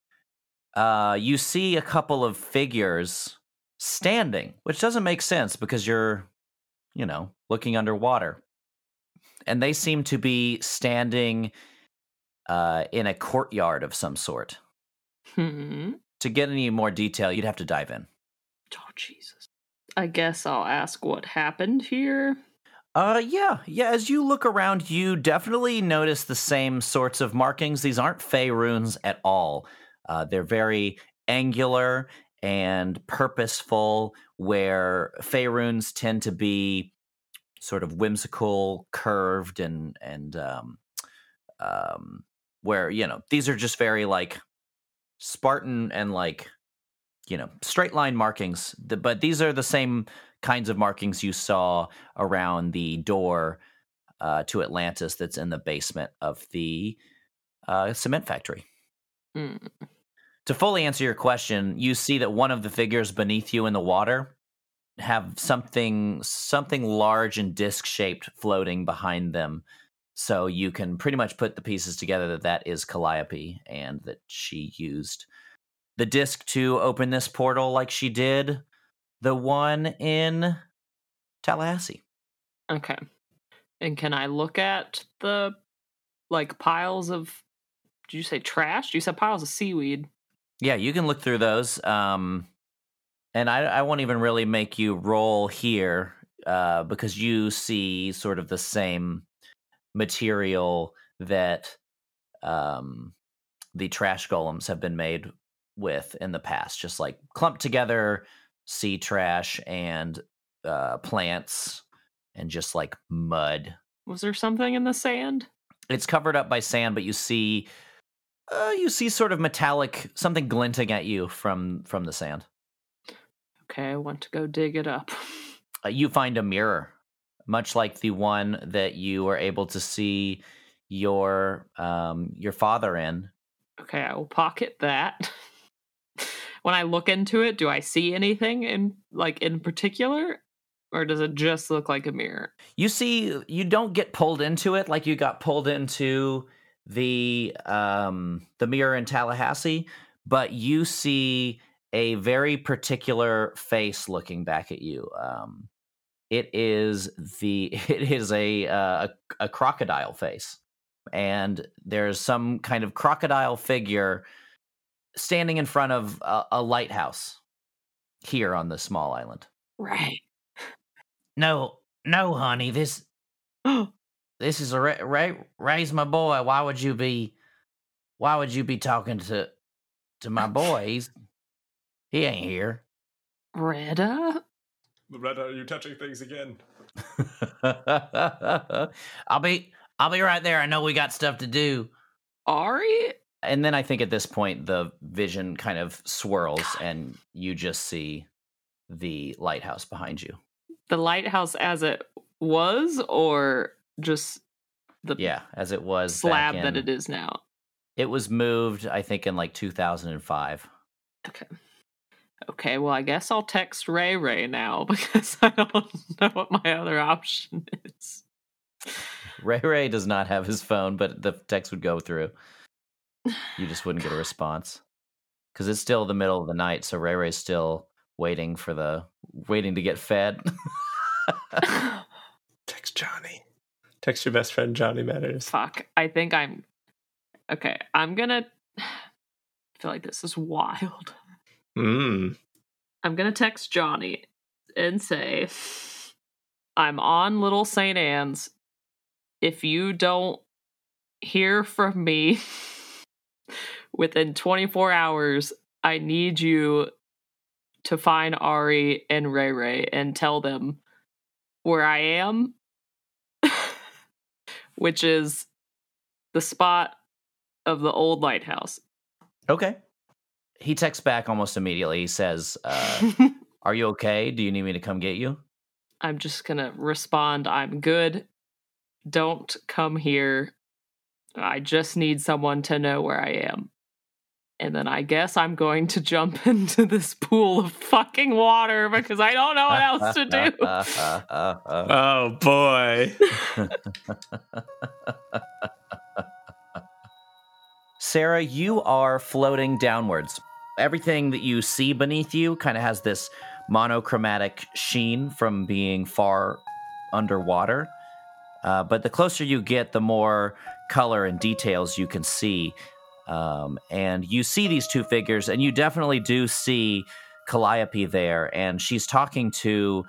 uh, you see a couple of figures standing, which doesn't make sense because you're, you know, looking underwater. And they seem to be standing uh, in a courtyard of some sort. Hmm. To get any more detail, you'd have to dive in. Oh, Jesus. I guess I'll ask what happened here. Uh, yeah, yeah. As you look around, you definitely notice the same sorts of markings. These aren't Fey runes at all. Uh, they're very angular and purposeful, where Fey runes tend to be sort of whimsical, curved, and and um, um, where you know these are just very like Spartan and like you know straight line markings. But these are the same kinds of markings you saw around the door uh, to Atlantis that's in the basement of the uh, cement factory. Hmm. To fully answer your question, you see that one of the figures beneath you in the water have something something large and disc shaped floating behind them. So you can pretty much put the pieces together that that is Calliope and that she used the disc to open this portal like she did the one in Tallahassee. Okay. And can I look at the like piles of did you say trash? You said piles of seaweed. Yeah, you can look through those. Um, and I, I won't even really make you roll here uh, because you see sort of the same material that um, the trash golems have been made with in the past, just like clumped together sea trash and uh, plants and just like mud. Was there something in the sand? It's covered up by sand, but you see uh, you see sort of metallic something glinting at you from from the sand. Okay, I want to go dig it up. Uh, you find a mirror, much like the one that you were able to see your um, your father in. Okay, I will pocket that. (laughs) when I look into it, do I see anything in like in particular? Or does it just look like a mirror? You see, you don't get pulled into it like you got pulled into the um, the mirror in Tallahassee, but you see a very particular face looking back at you. Um, it is the (laughs) it is a, uh, a a crocodile face, and there's some kind of crocodile figure standing in front of a, a lighthouse here on the small island. Right. No, no, honey. This, (gasps) this is a Ray, Ray. Ray's my boy. Why would you be? Why would you be talking to, to my boy? He's, he ain't here. Retta? Loretta, are you touching things again? (laughs) I'll be, I'll be right there. I know we got stuff to do. Ari? And then I think at this point the vision kind of swirls and you just see the lighthouse behind you. The lighthouse as it was, or just the yeah, as it was slab back that it is now. It was moved, I think, in like 2005. Okay. Okay, well, I guess I'll text Ray Ray now (laughs) because I don't know what my other option is. Ray Ray does not have his phone, but the text would go through. You just wouldn't get a response because it's still the middle of the night, so Ray Ray's still waiting for the waiting to get fed. (laughs) Text Johnny. Text your best friend Johnny Matters. Fuck. I think I'm. Okay, I'm gonna. (sighs) I feel like this is wild. Mm. I'm gonna text Johnny and say, I'm on Little St. Anne's. If you don't hear from me (laughs) within 24 hours, I need you to find Ari and Ray Ray and tell them where I am, (laughs) which is the spot of the old lighthouse. okay. He texts back almost immediately. He says, uh, (laughs) Are you okay? Do you need me to come get you? I'm just gonna respond, I'm good. Don't come here. I just need someone to know where I am. And then I guess I'm going to jump (laughs) into this pool of fucking water because I don't know what else to do. (laughs) Oh boy. Sarah, you are floating downwards. Everything that you see beneath you kind of has this monochromatic sheen from being far underwater. Uh, but the closer you get, the more color and details you can see. Um, and you see these two figures, and you definitely do see Calliope there, and she's talking to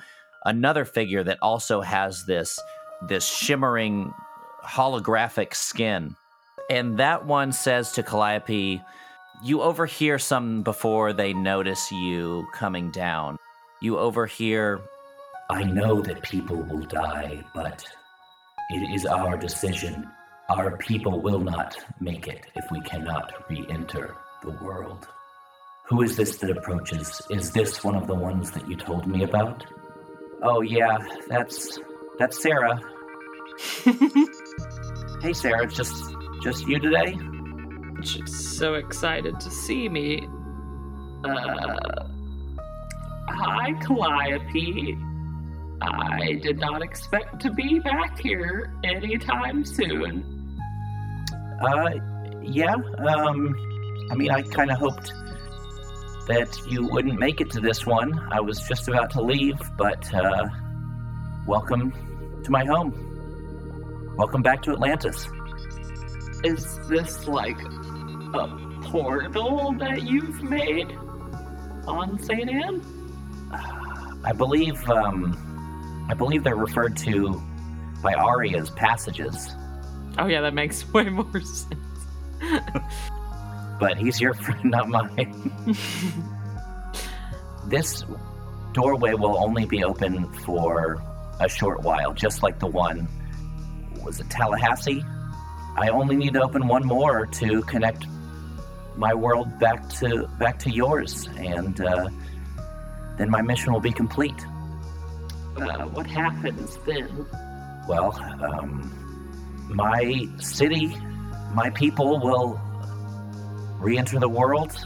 another figure that also has this this shimmering holographic skin. And that one says to Calliope, You overhear some before they notice you coming down. You overhear, I know that people will die, but it is our decision. Our people will not make it if we cannot re enter the world. Who is this that approaches? Is this one of the ones that you told me about? Oh, yeah, that's that's Sarah. (laughs) hey, Sarah, it's just just you today? She's so excited to see me. Uh, hi, Calliope. I did not expect to be back here anytime soon. Uh, yeah. Um, I mean, I kind of hoped that you wouldn't make it to this one. I was just about to leave, but uh, welcome to my home. Welcome back to Atlantis. Is this like a portal that you've made on St. Anne? I believe, um, I believe they're referred to by Ari as passages, Oh, yeah, that makes (laughs) way more sense. but he's your (laughs) friend, not mine. this doorway will only be open for a short while, just like the one was it Tallahassee? I only need to open one more to connect my world back to back to yours, and uh, then my mission will be complete. Uh, what happens then? Well, um, my city, my people will re-enter the world.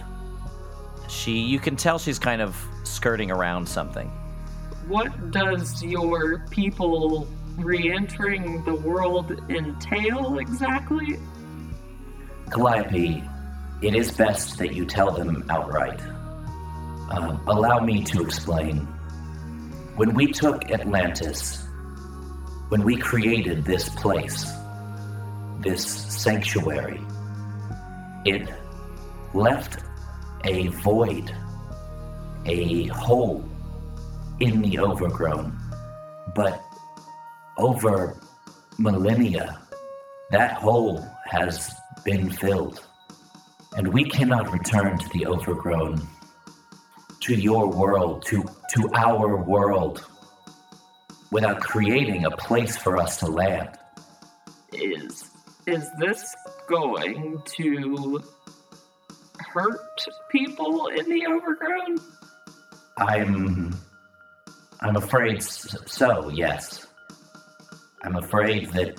She you can tell she's kind of skirting around something. What does your people re entering the world entail exactly? Calliope, it is best that you tell them outright. Um, allow me to explain. When we took Atlantis, when we created this place, this sanctuary, it left a void, a hole in the overgrown. But over millennia, that hole has been filled. And we cannot return to the overgrown, to your world, to, to our world, without creating a place for us to land. Is is this going to hurt people in the overgrown? I'm. I'm afraid so, yes. I'm afraid that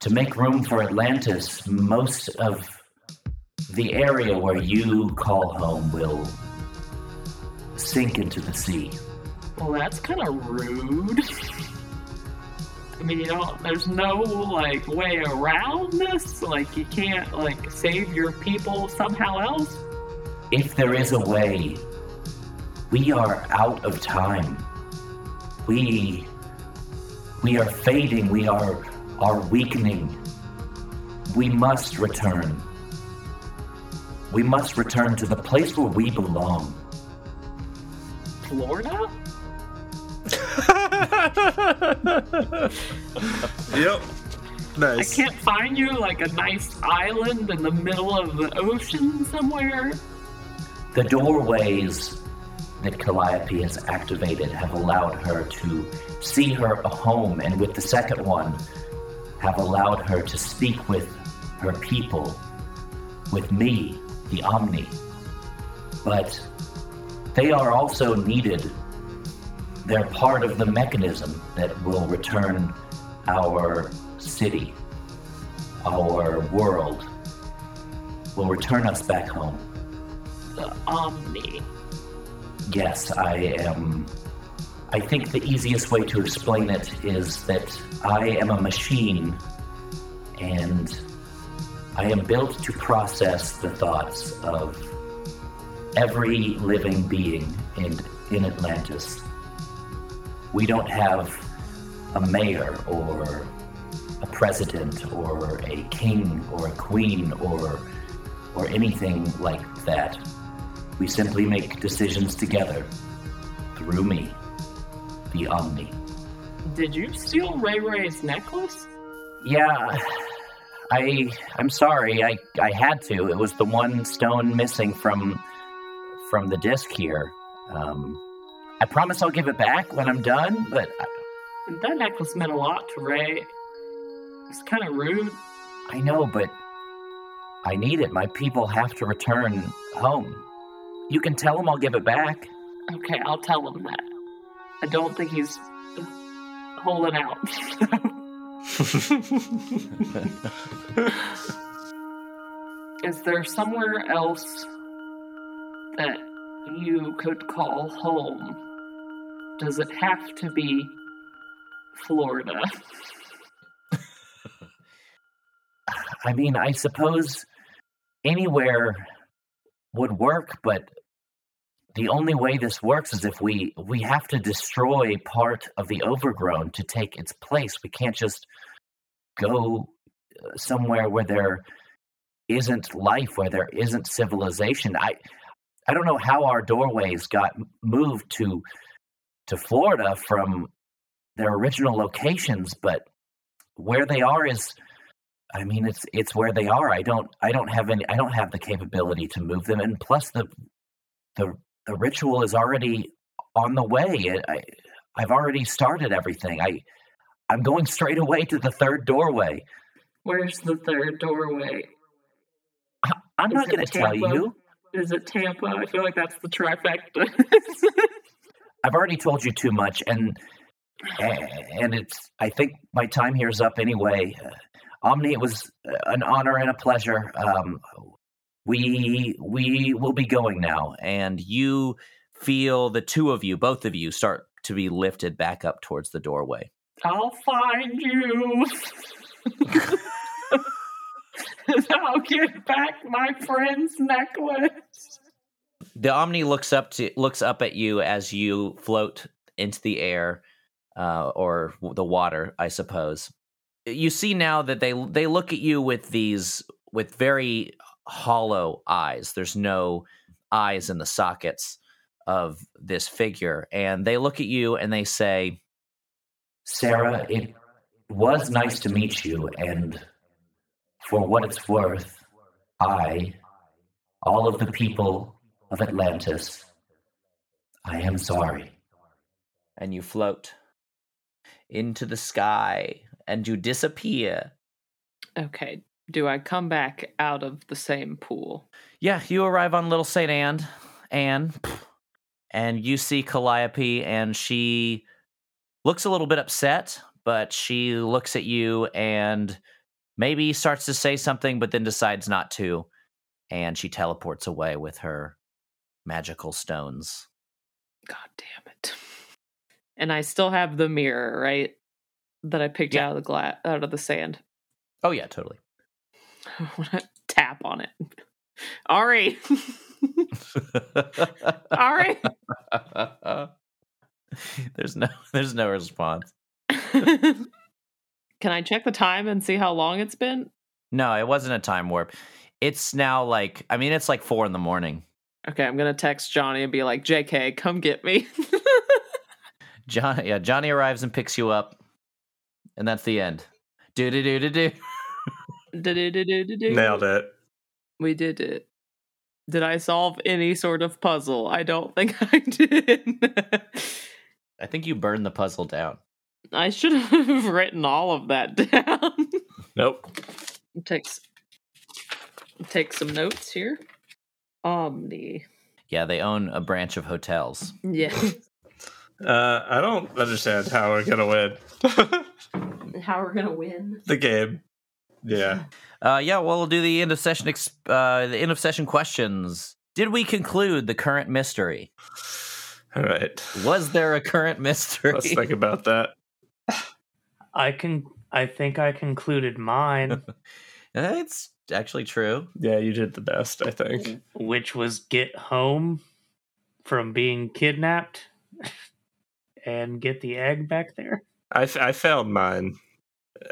to make room for Atlantis, most of the area where you call home will sink into the sea. Well, that's kind of rude. I mean, you know, there's no like way around this. Like, you can't like save your people somehow else. If there is a way, we are out of time. We we are fading, we are are weakening. We must return. We must return to the place where we belong. Florida? (laughs) Yep. Nice. I can't find you like a nice island in the middle of the ocean somewhere. The doorways that Calliope has activated have allowed her to see her a home, and with the second one, have allowed her to speak with her people, with me, the Omni. But they are also needed. They're part of the mechanism that will return our city, our world, will return us back home. The Omni. Yes, I am. I think the easiest way to explain it is that I am a machine and I am built to process the thoughts of every living being in, in Atlantis. We don't have a mayor or a president or a king or a queen or or anything like that. We simply make decisions together through me, the Omni. Did you steal Ray Ray's necklace? Yeah, I I'm sorry. I I had to. It was the one stone missing from from the disc here. Um, I promise I'll give it back when I'm done. But That necklace meant a lot to Ray. It's kind of rude. I know, but I need it. My people have to return home. You can tell him I'll give it back. Okay, I'll tell him that. I don't think he's holding out. (laughs) Is there somewhere else that you could call home? Does it have to be Florida? (laughs) I mean, I suppose anywhere would work, but the only way this works is if we we have to destroy part of the overgrown to take its place. We can't just go uh, somewhere where there isn't life, where there isn't civilization. I I don't know how our doorways got moved to to Florida from their original locations, but where they are is I mean, it's it's where they are. I don't I don't have any I don't have the capability to move them, and plus the the the ritual is already on the way. I, I I've already started everything. I I'm going straight away to the third doorway. Where's the third doorway? I'm Is not going to tell you. Is it Tampa? I feel like that's the trifecta. (laughs) I've already told you too much, and and it's. I think my time here is up anyway. Uh, Omni, it was an honor and a pleasure. Um, we we will be going now. and you feel the two of you, both of you, start to be lifted back up towards the doorway. I'll find you. (laughs) I'll get back my friend's necklace. The Omni looks up to looks up at you as you float into the air, uh, or the water, I suppose. You see now that they they look at you with these with very hollow eyes. There's no eyes in the sockets of this figure, and they look at you and they say, Sarah, it was nice to meet you, and for what it's worth, I, all of the people of Atlantis, I am sorry. and you float into the sky and you disappear. Okay, do I come back out of the same pool? Yeah, you arrive on Little Saint Anne, Anne, and you see Calliope, and she looks a little bit upset, but she looks at you and maybe starts to say something, but then decides not to. And she teleports away with her magical stones. God damn it. And I still have the mirror, right? That I picked out of the glass out of the sand. Oh, yeah, totally. (laughs) I want to tap on it. All right. (laughs) All right. (laughs) there's no there's no response. Can I check the time and see how long it's been? No, it wasn't a time warp. It's now like I mean it's like four in the morning. Okay, I'm gonna text Johnny and be like, "JK, come get me." John yeah, Johnny arrives and picks you up. And that's the end. Do do do do do. Nailed it. We did it. Did I solve any sort of puzzle? I don't think (laughs) I did. I think you burned the puzzle down. I should have (laughs) written all of that (laughs) down. Nope. take take some notes here. Omni. Yeah, they own a branch of hotels. Yeah. Uh, I don't understand how we're gonna win (laughs) How we're gonna win? the game. Yeah. (laughs) Uh, yeah, well, we'll do the end of session. Ex- uh, the end of session questions. Did we conclude the current mystery? (sighs) All right. Was there a current mystery? Let's think about that. (sighs) I can. I think I concluded mine, (laughs) it's actually true. Yeah, you did the best, I think. which was get home from being kidnapped and get the egg back there. I, f- I failed mine,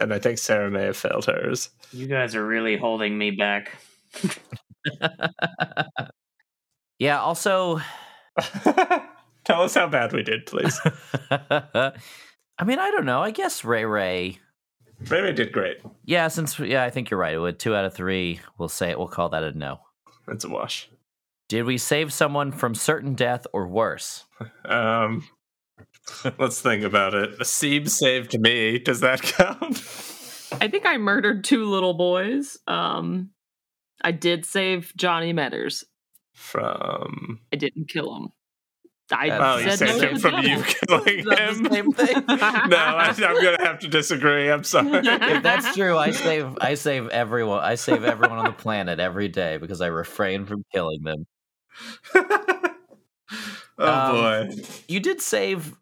and I think Sarah may have failed hers. You guys are really holding me back. (laughs) Yeah. Also, (laughs) Tell us how bad we did, please. (laughs) I mean, I don't know. I guess Ray Ray. Ray Ray did great. Yeah, since yeah, I think you're right. It would two out of three, we'll say it. We'll call that a no. It's a wash. Did we save someone from certain death or worse? Um, (laughs) let's think about it. Seeb saved me. Does that (laughs) count? I think I murdered two little boys. Um, I did save Johnny Metters. From I didn't kill him. I oh, you said no saved to him from devil. you killing him. same thing. (laughs) no, I, I'm gonna have to disagree. I'm sorry. if that's true, I save I save everyone. I save everyone on the planet every day because I refrain from killing them. Oh Um, boy, You did save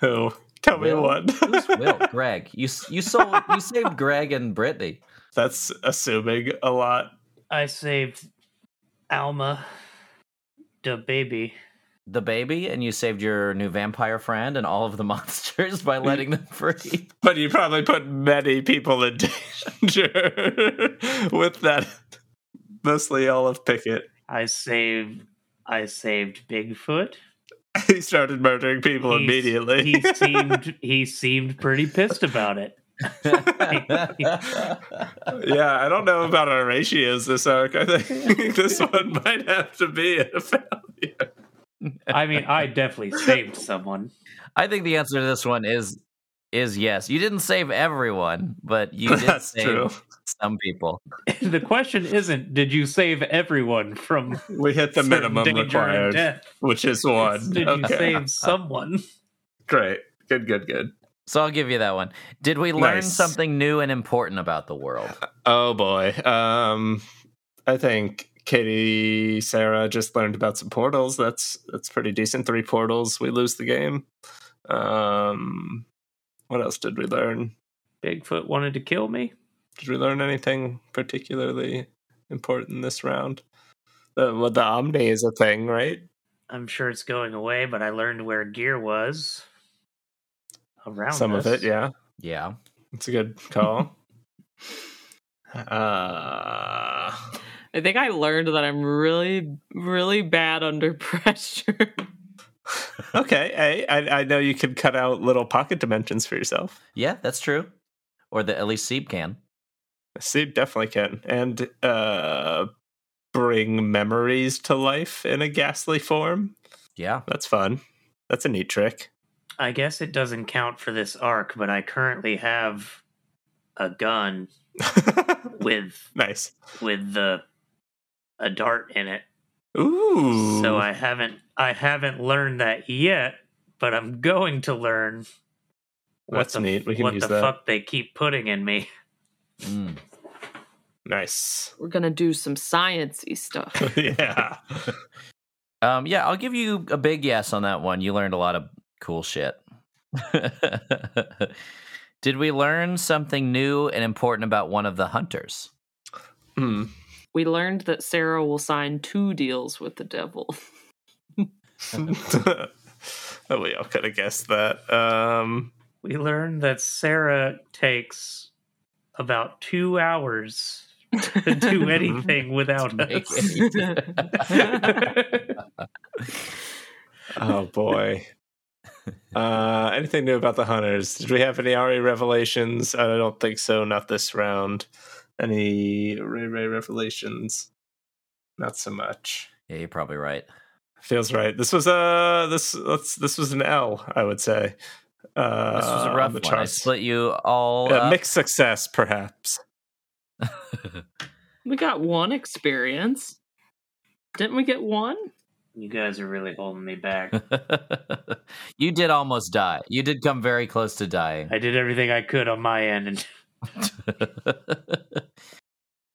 who? Tell me Will. what. who's Will? (laughs) Greg. You you sold you saved Greg and Brittany. That's assuming a lot. I saved Alma, the baby. The baby, and you saved your new vampire friend and all of the (laughs) monsters by letting them free. (laughs) But you probably put many people in danger with that. Mostly all of Pickett. I saved. I saved Bigfoot. (laughs) He started murdering people He's- immediately. He (laughs) seemed he seemed pretty pissed about it. (laughs) yeah, I don't know about our ratios this arc. I think this one might have to be a failure. I mean, I definitely saved someone. I think the answer to this one is is yes. You didn't save everyone, but (laughs) you did That's save true. some people. the question isn't did you save everyone from We hit the minimum required, which is one. Did you Okay. save someone? Great. Good, good, good. So I'll give you that one. Did we learn Nice. something new and important about the world? Oh boy. Um I think Katie Sarah just learned about some portals. That's that's pretty decent. Three portals, we lose the game. Um what else did we learn? Bigfoot wanted to kill me. Did we learn anything particularly important this round? The well, the Omni is a thing, right? I'm sure it's going away, but I learned where gear was around Some of it, yeah. Yeah. It's a good call. (laughs) uh I think I learned that I'm really, really bad under (laughs) pressure. Okay, hey, I, I know you can cut out little pocket dimensions for yourself. Yeah, that's true. Or the, at least Seeb can. See, definitely can, and uh, bring memories to life in a ghastly form. Yeah. That's fun. That's a neat trick. I guess it doesn't count for this arc, but I currently have a gun (laughs) with nice with the a dart in it. Ooh. So I haven't I haven't learned that yet, but I'm going to learn what That's the, neat. We can what use the that. fuck they keep putting in me. (laughs) Mm. Nice. We're gonna do some sciencey stuff. (laughs) yeah. (laughs) Um, yeah, I'll give you a big yes on that one. You learned a lot of cool shit. Did we learn something new and important about one of the hunters? Hmm. we learned that Sarah will sign two deals with the devil. (laughs) oh, we all could have guessed that. Um, We learned that Sarah takes about two hours to do (laughs) anything without Make us. (laughs) oh boy. Uh, anything new about the hunters? Did we have any Ari revelations? I don't think so. Not this round. Any Ray Ray revelations? Not so much. Yeah, you're probably right. Feels right. This was a this let's this was an L. I would say. Uh, This was a rough the one. I split you all. Yeah, up. mixed success, perhaps. (laughs) we got one experience. Didn't we get one? You guys are really holding me back. (laughs) you did almost die. You did come very close to dying. I did everything I could on my end, and (laughs)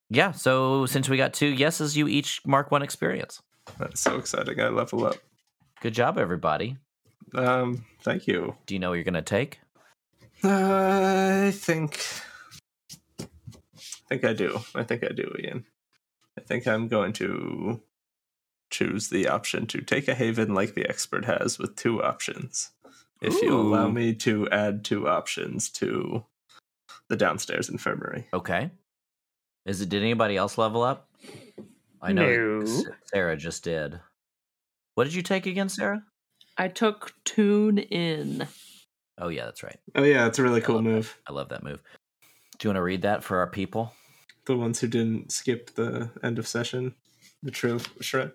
Yeah, so since we got two yeses, you each mark one experience. That's so exciting. I level up. Good job, everybody. Um, thank you. Do you know what you're going to take? I think. I think I do. I think I do, Ian. I think I'm going to choose the option to take a haven like the expert has with two options. If you allow me to add two options to the downstairs infirmary. Okay. Is it? Did anybody else level up? I know No. Sarah just did. What did you take again, Sarah? I took tune in. Oh yeah, that's right. Oh yeah, it's a really cool move. I love that move. Do you want to read that for our people? The ones who didn't skip the end of session, the true shred.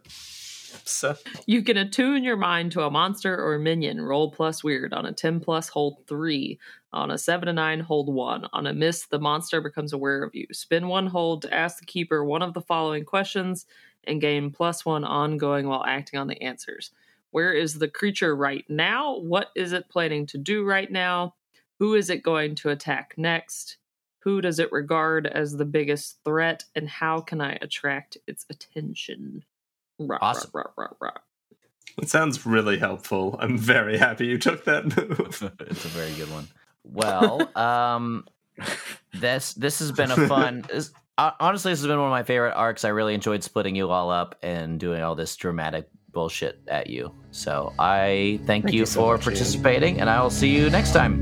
(laughs) So, You can attune your mind to a monster or minion. Roll plus weird. On a 10 plus, hold 3. On a 7 to 9, hold 1. On a miss, the monster becomes aware of you. Spin one hold to ask the keeper one of the following questions and gain plus 1 ongoing while acting on the answers. Where is the creature right now? What is it planning to do right now? Who is it going to attack next? Who does it regard as the biggest threat? And how can I attract its attention? Rah, Awesome. rah, rah, rah, rah. it sounds really helpful. I'm very happy you took that (laughs) move. (laughs) it's a very good one. Well, um, (laughs) this this has been a fun. This, honestly, this has been one of my favorite arcs. I really enjoyed splitting you all up and doing all this dramatic bullshit at you. So I thank, Thank you, you so for much, Ian. participating, and I will see you next time.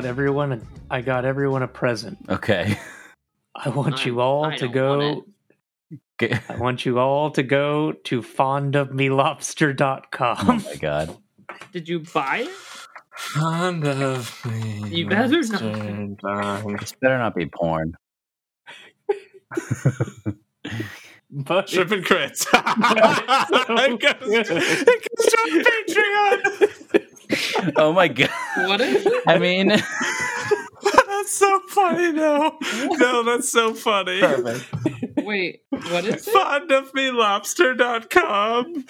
Got everyone a, I got everyone a present. Okay. I want I- you all I to go want I want you all to go to fondofmelobster.com. Oh fondofmelobster.com. my god. Did you buy it? Fond of me. You better not. Mr. Darling. This better not be porn. but Tripping crits. (laughs) (laughs) it, goes, it goes to Patreon. (laughs) (laughs) Oh my god. What is it? I mean, (laughs) that's so funny, though. No, that's so funny. Perfect. Wait, what is it? Fondofmelobster.com.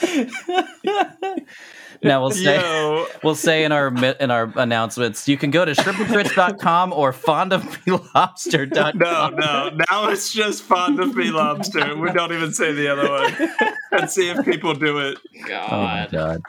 now we'll say Yo. we'll say in our in our announcements, you can go to shrimpandcrits.com or fondofmelobster.com. No, no. Now it's just Fond of Me Lobster. We don't even say the other one. And see if people do it. Oh my God. god.